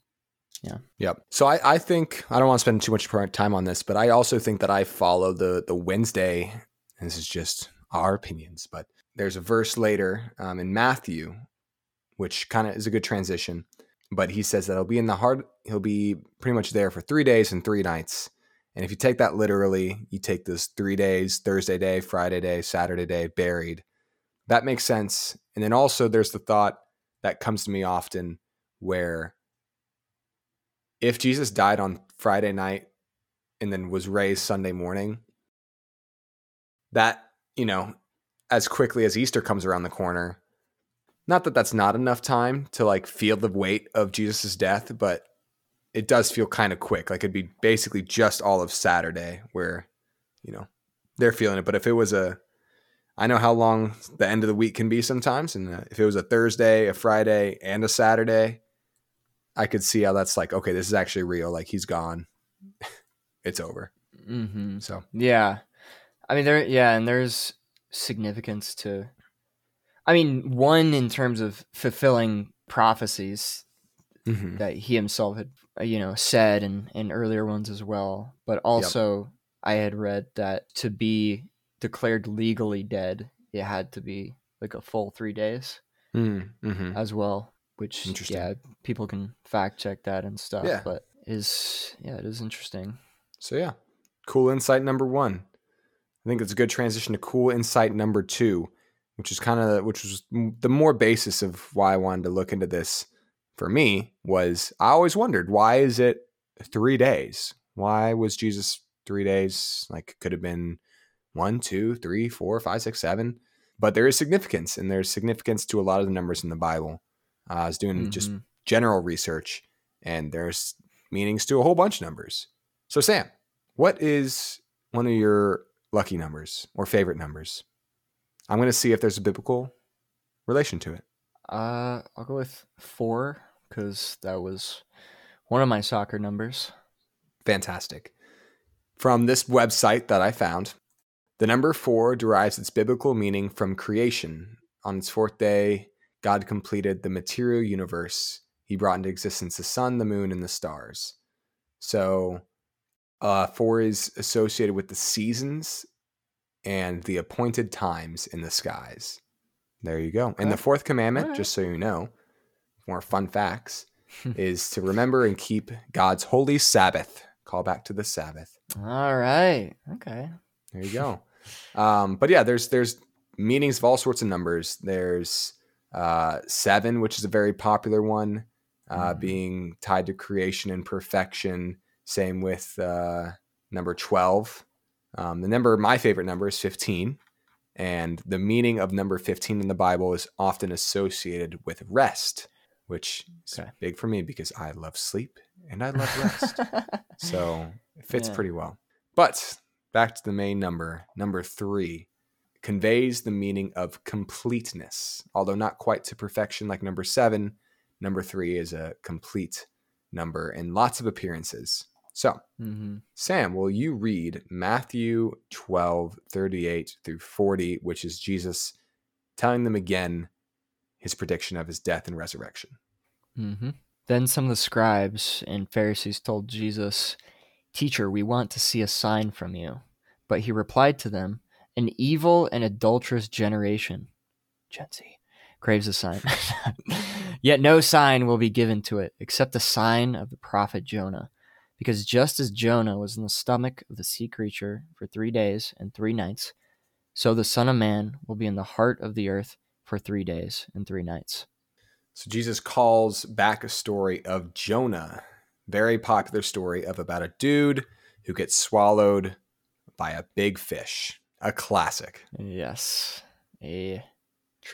yeah. Yep. So I, I think I don't want to spend too much time on this, but I also think that I follow the the Wednesday. And this is just our opinions, but there's a verse later um, in Matthew, which kind of is a good transition. But he says that he'll be in the heart. He'll be pretty much there for three days and three nights. And if you take that literally, you take this three days: Thursday day, Friday day, Saturday day, buried. That makes sense. And then also there's the thought that comes to me often where if Jesus died on Friday night and then was raised Sunday morning, that, you know, as quickly as Easter comes around the corner, not that that's not enough time to like feel the weight of Jesus's death, but it does feel kind of quick. Like it'd be basically just all of Saturday where, you know, they're feeling it. But if it was a, I know how long the end of the week can be sometimes. And uh, if it was a Thursday, a Friday, and a Saturday, I could see how that's like, okay, this is actually real. Like he's gone. it's over. mm-hmm. So yeah, I mean there, yeah, and there's significance to. I mean, one in terms of fulfilling prophecies mhm. that he himself had, uh, you know, said and and earlier ones as well. But also, I had read that to be declared legally dead, it had to be like a full three days Mm, mhm. as well. Which yeah, people can fact check that and stuff. Yeah. But is yeah, it is interesting. So yeah, cool insight number one. I think it's a good transition to cool insight number two, which is kind of which was the more basis of why I wanted to look into this. For me, was I always wondered why is it three days? Why was Jesus three days? Like could have been one, two, three, four, five, six, seven. But there is significance, and there's significance to a lot of the numbers in the Bible. Uh, I was doing just Mhm. general research, and there's meanings to a whole bunch of numbers. So, Sam, what is one of your lucky numbers or favorite numbers? I'm going to see if there's a biblical relation to it. Uh, I'll go with four because that was one of my soccer numbers. Fantastic. From this website that I found, the number four derives its biblical meaning from creation. On its fourth day, God completed the material universe. He brought into existence the sun, the moon, and the stars. So, uh, four is associated with the seasons and the appointed times in the skies. There you go. And the fourth commandment, Alright. just so you know, more fun facts, is to remember and keep God's holy Sabbath. Call back to the Sabbath. All right. Okay. There you go. Um, but yeah, there's there's meanings of all sorts of numbers. There's uh, seven, which is a very popular one, uh, Mhm. being tied to creation and perfection. Same with uh, number twelve. Um, the number, my favorite number, is fifteen, and the meaning of number fifteen in the Bible is often associated with rest, which is Okay. big for me because I love sleep and I love rest. So it fits Yeah. pretty well. But back to the main number, number three conveys the meaning of completeness. Although not quite to perfection like number seven, number three is a complete number and lots of appearances. So, hmm Sam, will you read Matthew 12, 38 through 40, which is Jesus telling them again his prediction of his death and resurrection? Mm-hmm. Then some of the scribes and Pharisees told Jesus, Teacher, we want to see a sign from you. But he replied to them, An evil and adulterous generation, Gen Z, craves a sign. Yet no sign will be given to it except the sign of the prophet Jonah. Because just as Jonah was in the stomach of the sea creature for three days and three nights, so the Son of Man will be in the heart of the earth for three days and three nights. So Jesus calls back a story of Jonah, very popular story of about a dude who gets swallowed by a big fish. A classic. Yes. A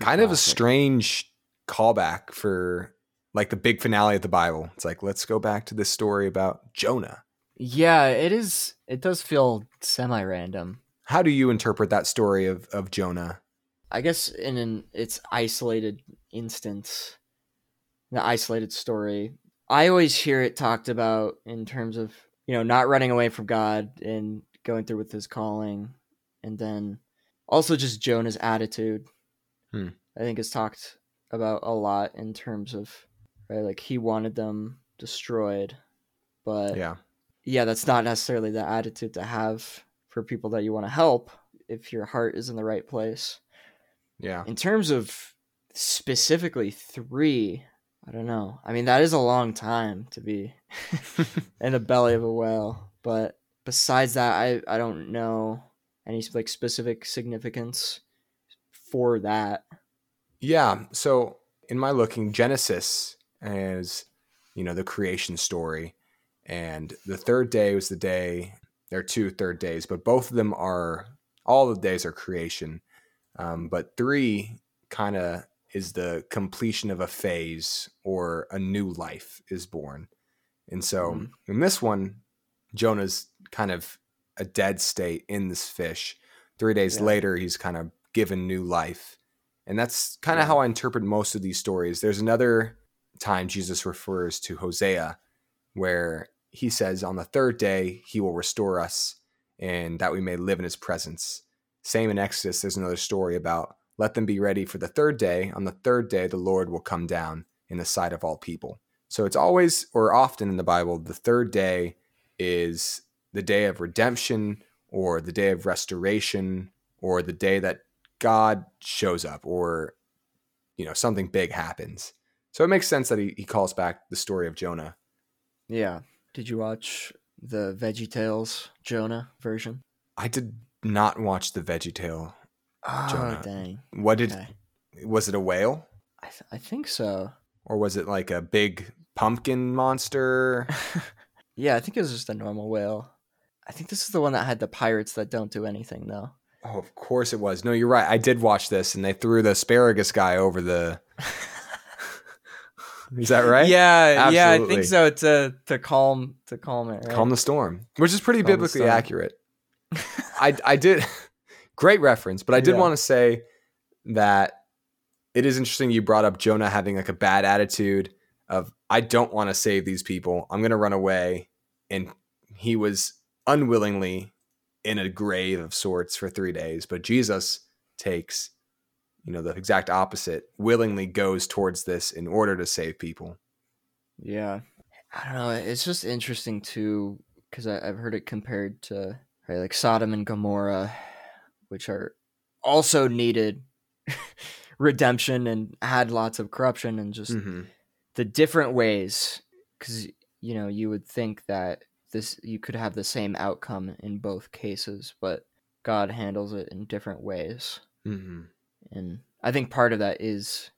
kind of a strange callback for like the big finale of the Bible. It's like, let's go back to this story about Jonah. Yeah, it is it does feel semi random. How do you interpret that story of, of Jonah? I guess in an its isolated instance, the isolated story. I always hear it talked about in terms of you know not running away from God and going through with his calling, and then also just Jonah's attitude. Hmm. I think is talked about a lot in terms of right, like he wanted them destroyed, but Yeah. yeah, that's not necessarily the attitude to have for people that you want to help if your heart is in the right place. Yeah. In terms of specifically three, I don't know. I mean, that is a long time to be in the belly of a whale. But besides that, I, I don't know any like specific significance for that. Yeah. So in my looking, Genesis is, you know, the creation story. And the third day was the day, there are two third days, but both of them are, all the days are creation. Um, but three kind of is the completion of a phase or a new life is born. And so Mhm. in this one, Jonah's kind of a dead state in this fish. Three days Yeah. later, he's kind of given new life. And that's kind of Yeah. how I interpret most of these stories. There's another time Jesus refers to Hosea where he says, On the third day, he will restore us and that we may live in his presence. Same in Exodus, there's another story about let them be ready for the third day. On the third day, the Lord will come down in the sight of all people. So it's always, or often in the Bible, the third day is the day of redemption or the day of restoration or the day that God shows up or, you know, something big happens. So it makes sense that he, he calls back the story of Jonah. Yeah. Did you watch the Veggie Tales Jonah version? I did not watch the Veggie Tale. Oh, Jonah. dang. What did, Okay. was it a whale I, th- I think so. or was it like a big pumpkin monster? yeah, I think it was just a normal whale. I think this is the one that had the pirates that don't do anything, though. Oh, of course it was. No, you're right. I did watch this, and they threw the asparagus guy over the. Is that right? Yeah, yeah, I think so. To uh, to calm to calm it, right? Calm the storm, which is pretty Calm biblically accurate. I I did great reference, but I did Yeah. want to say that it is interesting you brought up Jonah having like a bad attitude of I don't want to save these people. I'm going to run away and he was unwillingly in a grave of sorts for 3 days, but Jesus takes you know the exact opposite, willingly goes towards this in order to save people. Yeah, I don't know. It's just interesting too because I've heard it compared to right, like Sodom and Gomorrah, which are also needed redemption and had lots of corruption and just Mhm. the different ways. Because you know you would think that this you could have the same outcome in both cases, but God handles it in different ways. Mhm. and I think part of that is,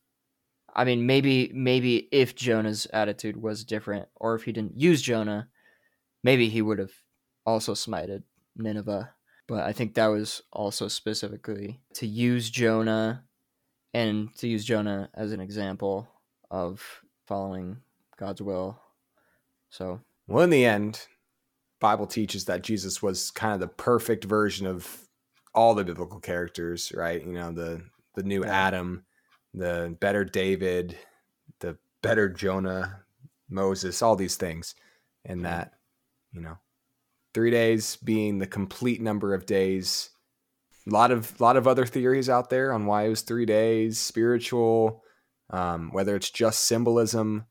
I mean, maybe maybe if Jonah's attitude was different, or if he didn't use Jonah, maybe he would have also smited Nineveh. But I think that was also specifically to use Jonah, and to use Jonah as an example of following God's will. So Well, in the end, Bible teaches that Jesus was kind of the perfect version of all the biblical characters, right? You know, the the new Yeah. Adam, the better David, the better Jonah, Moses, all these things. And that, you know, 3 days being the complete number of days. A lot of lot of other theories out there on why it was 3 days, spiritual, um, whether it's just symbolism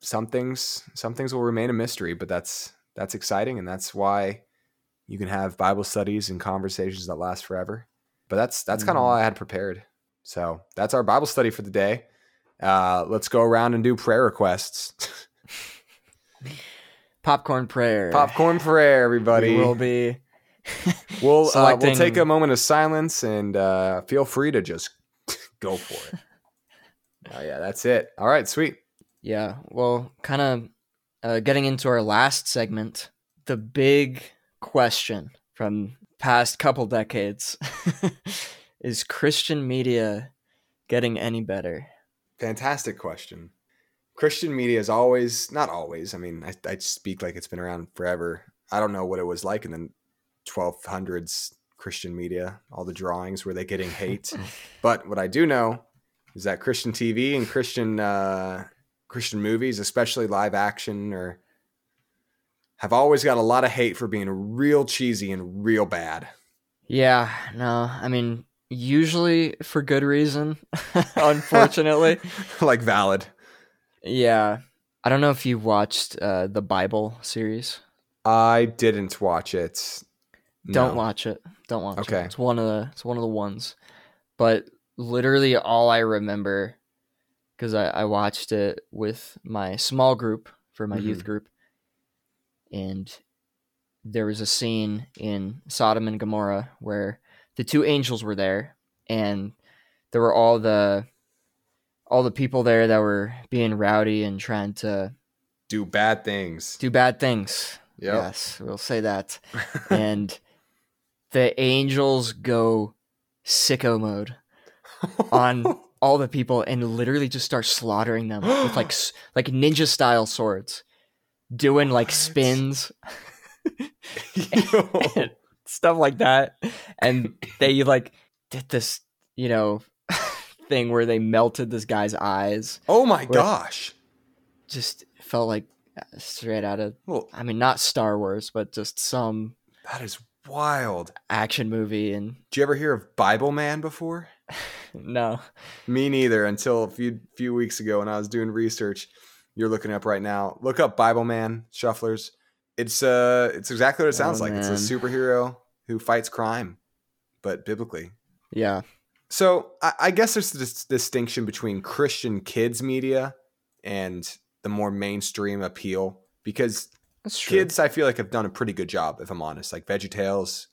some things some things will remain a mystery, but that's that's exciting and that's why you can have Bible studies and conversations that last forever. But that's that's kind of all I had prepared. So that's our Bible study for the day. Uh, let's go around and do prayer requests. Popcorn prayer. Popcorn prayer, everybody. We will be. We'll uh, we'll take a moment of silence and uh, feel free to just go for it. oh yeah, that's it. All right, sweet. Yeah, well, kind of uh, getting into our last segment, the big question from past couple decades is Christian media getting any better? Fantastic question. Christian media is always, not always, I mean, I, I speak like it's been around forever. I don't know what it was like in the 1200s Christian media, all the drawings, were they getting hate? but what I do know is that Christian TV and Christian uh, Christian movies, especially live action, or have always got a lot of hate for being real cheesy and real bad. Yeah, no, I mean, usually for good reason, unfortunately. like valid. Yeah. I don't know if you watched uh, the Bible series. I didn't watch it. Don't watch it. Don't watch Okay. it. It's one of the it's one of the ones. But literally all I remember because I, I watched it with my small group for my youth group and there was a scene in Sodom and Gomorrah where the two angels were there and there were all the all the people there that were being rowdy and trying to Do bad things. do bad things. Yep. Yes, we'll say that. and the angels go sicko mode on all the people and literally just start slaughtering them with like like ninja style swords, doing like What? spins, Yo. and stuff like that. And they like did this, you know, thing where they melted this guy's eyes. oh my gosh. Just felt like uh, straight out of Well, I mean not Star Wars, but just some that is wild. action movie and Did you ever hear of Bible Man before? no. Me neither until a few few weeks ago when I was doing research. You're looking up right now. Look up Bible Man Shufflers. It's uh it's exactly what it sounds Oh, like. It's a superhero who fights crime, but biblically. Yeah. So I, I guess there's this distinction between Christian kids media and the more mainstream appeal because kids I feel like have done a pretty good job if I'm honest. Like VeggieTales,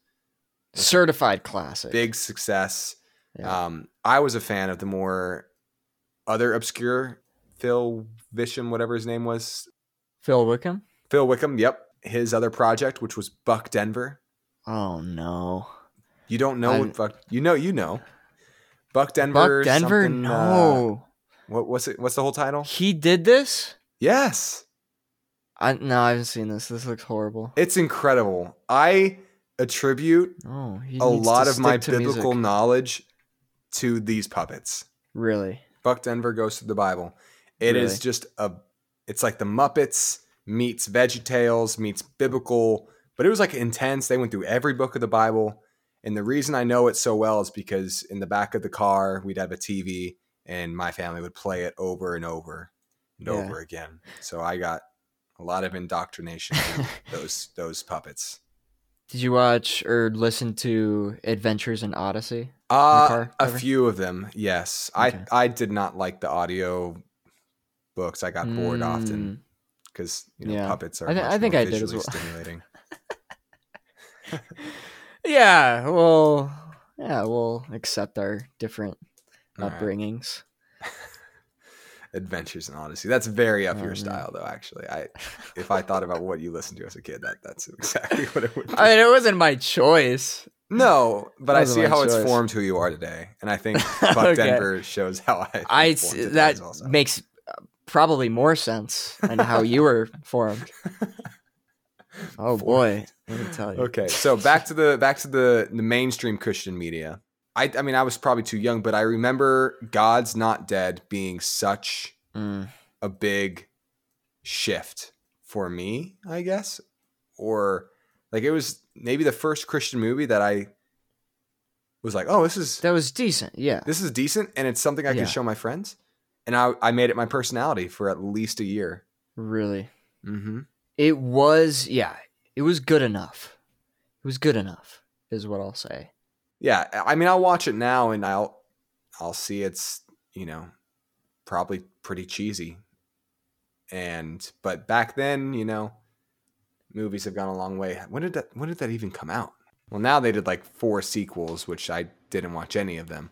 certified classic. big success. Yeah. Um, I was a fan of the more other obscure Phil Vischer, whatever his name was, Phil Wickham. Phil Wickham. Yep, his other project, which was Buck Denver. Oh no. You don't know I'm- what Buck? You know, you know. Buck Denver. Buck Denver. uh, No. what, what's it? What's the whole title? he did this. Yes, I no, I haven't seen this. This looks horrible. it's incredible. I attribute Oh, a lot of my biblical music. knowledge to these puppets. Really. Buck Denver goes to the Bible. It is Really? just a it's like the Muppets meets VeggieTales meets biblical, but it was like intense. They went through every book of the Bible. And the reason I know it so well is because in the back of the car we'd have a TV and my family would play it over and over and Yeah. over again. So I got a lot of indoctrination those those puppets. Did you watch or listen to Adventures in Odyssey? Uh, car a few of them, yes. Okay. I I did not like the audio books. I got bored often Mm, because you know Yeah. puppets are. I much I think I did as well. Stimulating. Yeah. Well. Yeah. We'll accept our different All right. upbringings. Adventures in Odyssey. That's very up Oh, your man. style, though. Actually, I if I thought about what you listened to as a kid, that that's exactly what it would. Be. I mean, it wasn't my choice. no, but I see how it's formed who you are today, and I think Buck Okay. Denver shows how I. I that makes uh, probably more sense and how you were formed. Oh boy, let me tell you. Okay, so back to the back to the the mainstream Christian media. I I mean I was probably too young, but I remember God's Not Dead being such Mm, a big shift for me, I guess, or like it was maybe the first Christian movie that I was like, oh, this is that was decent. Yeah. this is decent, and it's something I Yeah. can show my friends, and I I made it my personality for at least a year. Really. Mm-hmm. It was, yeah, it was good enough. It was good enough, is what I'll say. Yeah, I mean, I'll watch it now and I'll I'll see it's you know probably pretty cheesy. And but back then, you know, movies have gone a long way. When did that? When did that even come out? Well, now they did like four sequels, which I didn't watch any of them.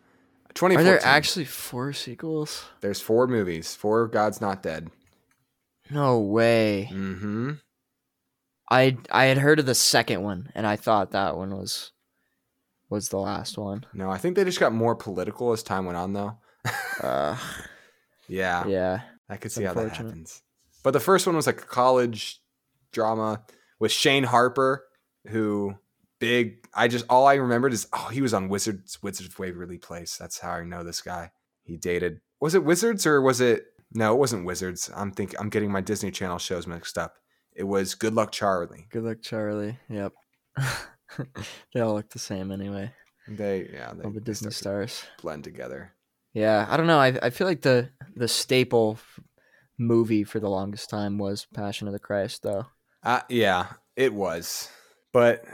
Are there actually four sequels? There's four movies. Four God's Not Dead. No way. Mm-hmm. I I had heard of the second one, and I thought that one was was the last one. No, I think they just got more political as time went on, though. Uh, yeah, yeah. I could see how that happens. But the first one was like a college drama with Shane Harper, who big. I just all I remembered is oh he was on Wizards Wizards of Waverly Place. That's how I know this guy. He dated. Was it Wizards or was it? No, it wasn't Wizards. I'm think I'm getting my Disney Channel shows mixed up. It was Good Luck Charlie. Good Luck Charlie. Yep. they all look the same anyway. They yeah. They, all the Disney stars blend together. Yeah, I don't know. I I feel like the the staple movie for the longest time was Passion of the Christ, though. Uh, yeah, it was. But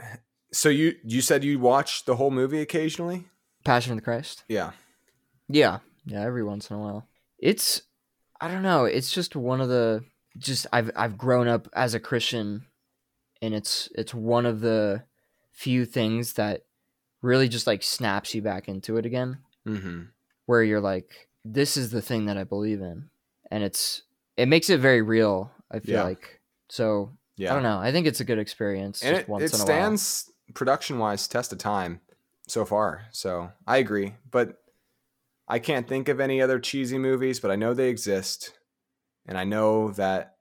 so you you said you watch the whole movie occasionally? Passion of the Christ. Yeah. Yeah, yeah. Every once in a while. It's I don't know. It's just one of the just I've I've grown up as a Christian, and it's it's one of the few things that really just like snaps you back into it again. Mm-hmm. Where you're like, this is the thing that I believe in, and it's it makes it very real. I feel Yeah. like so. Yeah. I don't know. I think it's a good experience. and just it, once it in a stands production wise test of time so far. So I agree, but I can't think of any other cheesy movies, but I know they exist, and I know that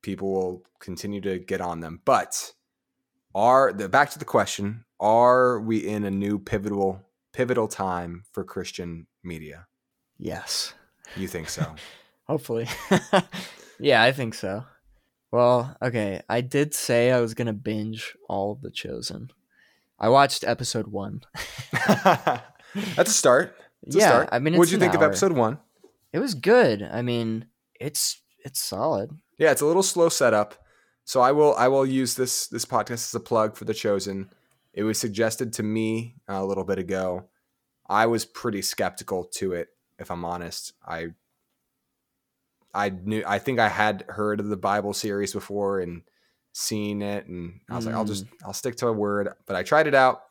people will continue to get on them. But are the back to the question: Are we in a new pivotal pivotal time for Christian media? Yes. You think so? Hopefully. yeah, I think so. Well, okay. I did say I was gonna binge all of The Chosen. I watched episode one. That's a start. Yeah, start. I mean, what'd you think of episode one? It was good. I mean, it's it's solid. Yeah, it's a little slow setup. So I will I will use this this podcast as a plug for the chosen. It was suggested to me uh, a little bit ago. I was pretty skeptical to it, if I'm honest. I I knew I think I had heard of the Bible series before and seen it and I was like, I'll hmm. just I'll stick to a word. But I tried it out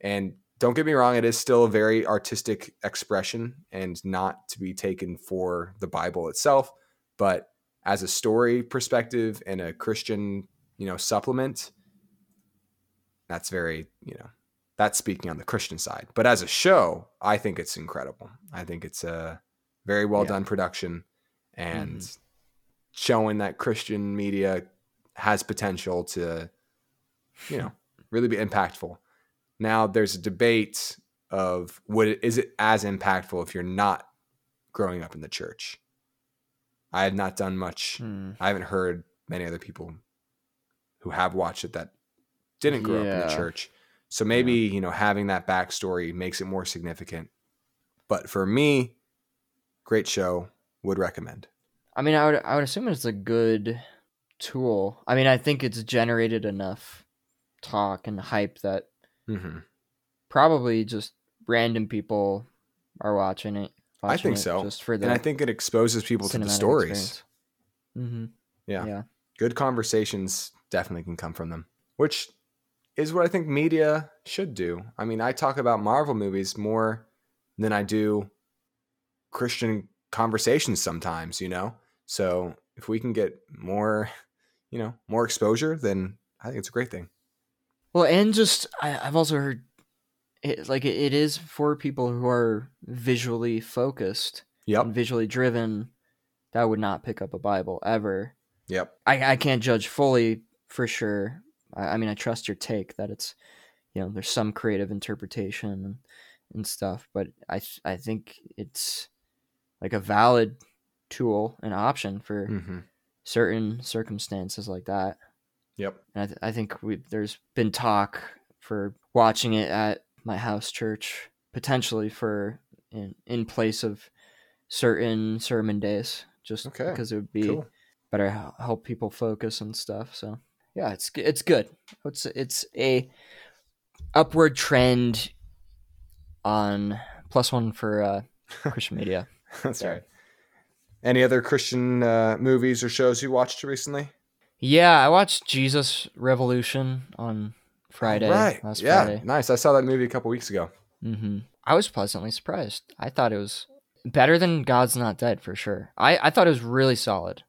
and don't get me wrong, it is still a very artistic expression and not to be taken for the Bible itself. But as a story perspective and a Christian, you know, supplement, that's very, you know, that's speaking on the Christian side. But as a show, I think it's incredible. I think it's a very well Yeah. done production and mm-hmm. showing that Christian media has potential to, you know, really be impactful. Now there's a debate of what is it as impactful if you're not growing up in the church. I have not done much. Hmm. I haven't heard many other people who have watched it that didn't grow up in the church. So maybe, you know, having that backstory makes it more significant. But for me, great show, would recommend. I mean, I would I would assume it's a good tool. I mean, I think it's generated enough talk and hype that hmm probably just random people are watching it. I think so. Just for the And I think it exposes people to the stories. Mm-hmm. Yeah. Yeah. Good conversations definitely can come from them, which is what I think media should do. I mean, I talk about Marvel movies more than I do Christian conversations sometimes, you know? So if we can get more, you know, more exposure, then I think it's a great thing. Well, and just I, I've also heard it like it, it is for people who are visually focused Yep. and visually driven that would not pick up a Bible ever. Yep. I, I can't judge fully for sure. I, I mean, I trust your take that it's, you know, there's some creative interpretation and, and stuff, but I I think it's like a valid tool, an option for hmm certain circumstances like that. Yep. And I, th- I think we there's been talk for watching it at my house church potentially for in in place of certain sermon days, just Okay. because it would be Cool. better help people focus and stuff. So yeah, it's it's good. It's it's a upward trend on plus one for uh, Christian media. That's There. right. Any other Christian uh, movies or shows you watched recently? Yeah, I watched Jesus Revolution on Friday. right. Last yeah. Friday. Nice. I saw that movie a couple weeks ago. hmm I was pleasantly surprised. I thought it was better than God's Not Dead for sure. I, I thought it was really solid.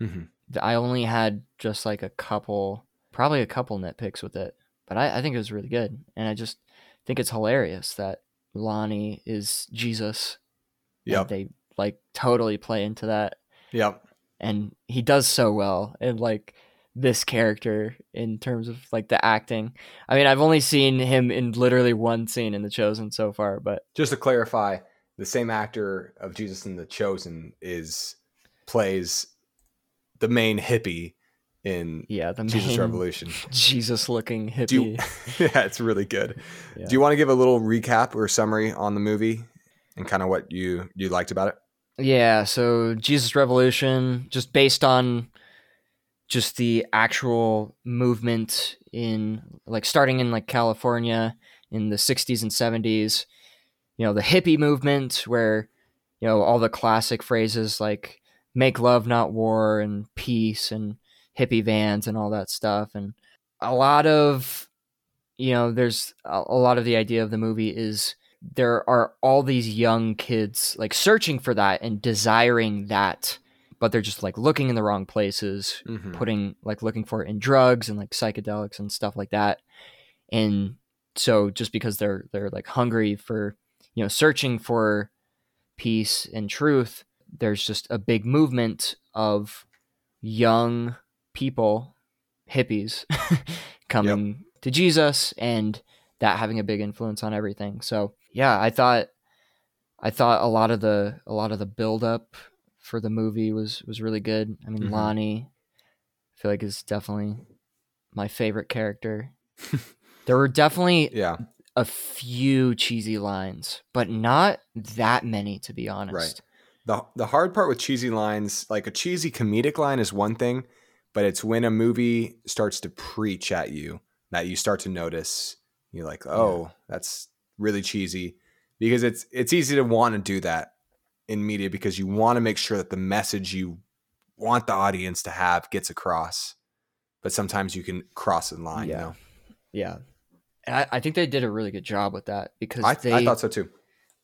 Mm-hmm. I only had just like a couple, probably a couple nitpicks with it, but I, I think it was really good. And I just think it's hilarious that Lonnie is Jesus. Yeah. They like totally play into that. Yep. And he does so well. And like this character in terms of like the acting. I mean, I've only seen him in literally one scene in The Chosen so far, but Just to clarify, the same actor of Jesus in The Chosen is plays the main hippie in yeah, the Jesus Revolution. Jesus looking hippie. You, yeah, it's really good. Yeah. Do you want to give a little recap or summary on the movie and kind of what you you liked about it? Yeah, so Jesus Revolution, just based on just the actual movement in like starting in like California in the 60s and 70s, you know, the hippie movement where you know all the classic phrases like make love not war and peace and hippie vans and all that stuff and a lot of you know there's a, a lot of the idea of the movie is there are all these young kids like searching for that and desiring that but they're just like looking in the wrong places Mm-hmm. putting like looking for it in drugs and like psychedelics and stuff like that. And so just because they're they're like hungry for you know searching for peace and truth there's just a big movement of young people hippies coming to jesus and that having a big influence on everything. So yeah i thought i thought a lot of the a lot of the build up for the movie was was really good i mean Mhm. lonnie i feel like is definitely my favorite character there were definitely Yeah. a few cheesy lines, but not that many to be honest. Right. the the hard part with cheesy lines, like a cheesy comedic line, is one thing, but it's when a movie starts to preach at you that you start to notice. You're like, oh, that's really cheesy, because it's it's easy to want to do that in media because you want to make sure that the message you want the audience to have gets across, but sometimes you can cross in line. Yeah. You know, Yeah. And I, I think they did a really good job with that because I, they I thought so too.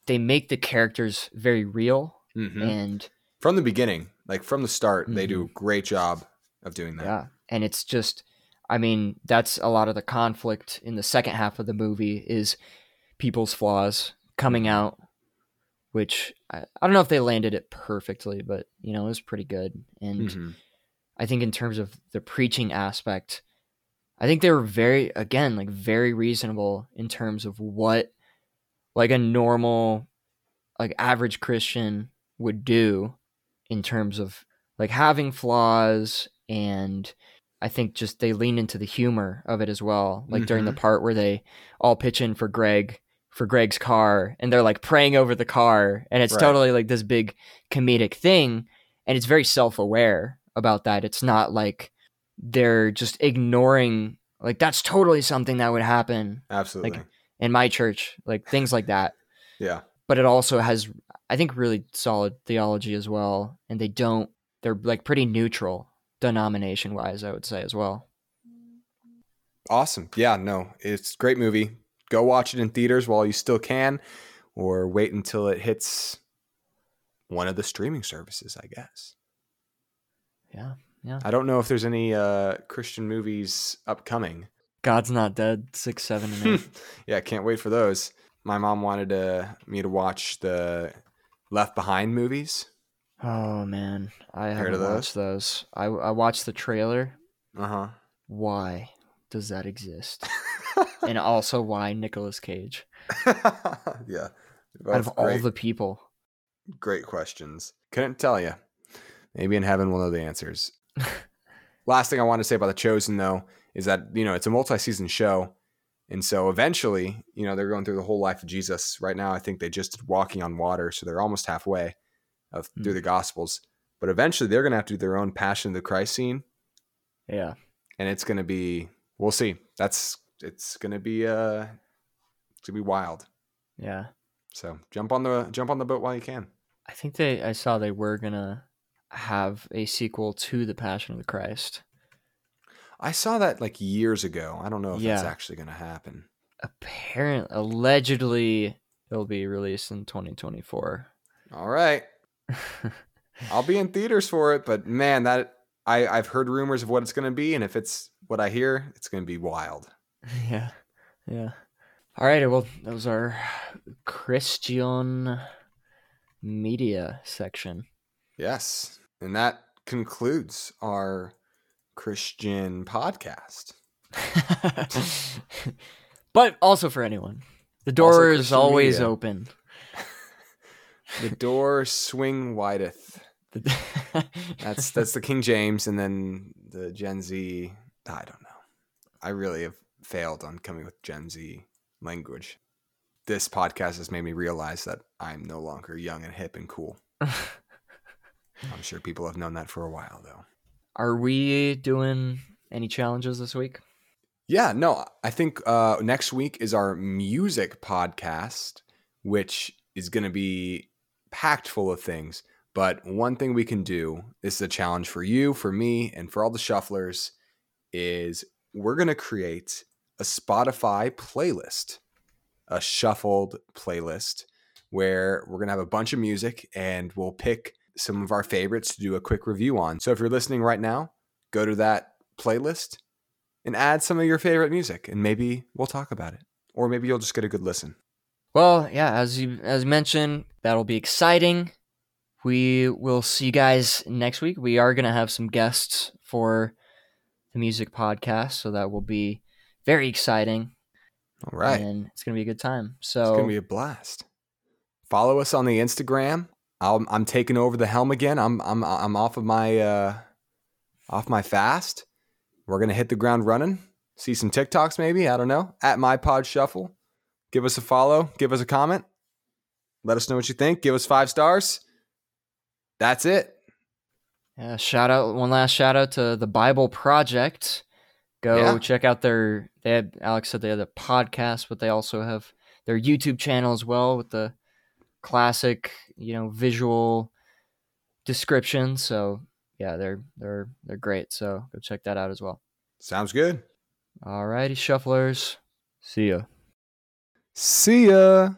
they make the characters very real Mhm. and From the beginning, like from the start, they do a great job of doing that. Mm-hmm. yeah. And it's just I mean, that's a lot of the conflict in the second half of the movie is people's flaws coming out, which I, I don't know if they landed it perfectly, but you know, it was pretty good. And Mhm. I think in terms of the preaching aspect, I think they were very again like very reasonable in terms of what like a normal like average Christian would do in terms of like having flaws and I think just they lean into the humor of it as well. Like during the part where they all pitch in for Greg for Greg's car and they're like praying over the car and it's Right. totally like this big comedic thing and it's very self-aware about that. It's not like they're just ignoring like that's totally something that would happen Absolutely. Like- in my church, like things like that. yeah. But it also has I think really solid theology as well and they don't they're like pretty neutral denomination wise, I would say as well. Awesome. Yeah, no, it's great movie. Go watch it in theaters while you still can, or wait until it hits one of the streaming services, I guess. Yeah. Yeah. I don't know if there's any uh, Christian movies upcoming. God's not dead, six, seven, and eight. yeah, can't wait for those. My mom wanted uh, me to watch the Left Behind movies. oh man. I haven't those? watched those. I I watched the trailer. Uh huh. Why does that exist? and also why Nicolas Cage? yeah. Out of all the people. great questions. Couldn't tell you. Maybe in heaven we'll know the answers. Last thing I want to say about The Chosen, though, is that, you know, it's a multi season show. And so eventually, you know, they're going through the whole life of Jesus. Right now, I think they just did walking on water. So they're almost halfway of, through Hmm. the Gospels. but eventually they're going to have to do their own Passion of the Christ scene, Yeah. and it's going to be. We'll see. That's it's going to be uh, it's to be wild. Yeah. So jump on the jump on the boat while you can. I think they I saw they were gonna have a sequel to the Passion of the Christ. I saw that like years ago. I don't know if that's actually going to happen. Apparently allegedly it'll be released in 2024. All right, I'll be in theaters for it, but man, that I I've heard rumors of what it's going to be, and if it's what I hear, it's going to be wild. yeah. Yeah. All right, well those are Christian media section. Yes, and that concludes our Christian podcast. but also for anyone. The door is always media. open. The door swing wideth. That's that's the King James, and then the Gen Z. I don't know. I really have failed on coming with Gen Z language. This podcast has made me realize that I'm no longer young and hip and cool. I'm sure people have known that for a while, though. Are we doing any challenges this week? Yeah, no, I think uh, next week is our music podcast, which is going to be packed full of things. But one thing we can do, this is a challenge for you, for me, and for all the shufflers, is we're going to create a Spotify playlist, a shuffled playlist, where we're going to have a bunch of music and we'll pick some of our favorites to do a quick review on. So if you're listening right now, go to that playlist and add some of your favorite music, and maybe we'll talk about it, or maybe you'll just get a good listen. Well, yeah, as you as mentioned, that'll be exciting. We will see you guys next week. We are gonna have some guests for the music podcast, so that will be very exciting. All right, and it's gonna be a good time. So It's gonna be a blast. Follow us on the Instagram. I'll, I'm taking over the helm again. I'm I'm I'm off of my uh, off my fast. We're gonna hit the ground running. See some TikToks maybe. I don't know. At my pod shuffle. Give us a follow. Give us a comment. Let us know what you think. Give us five stars. That's it. yeah, shout out one last shout out to the Bible Project. Go Yeah. check out their they had Alex said they had a podcast, but they also have their YouTube channel as well with the classic, you know, visual description. So yeah, they're they're they're great. So go check that out as well. Sounds good. Alrighty, shufflers. See ya. See ya.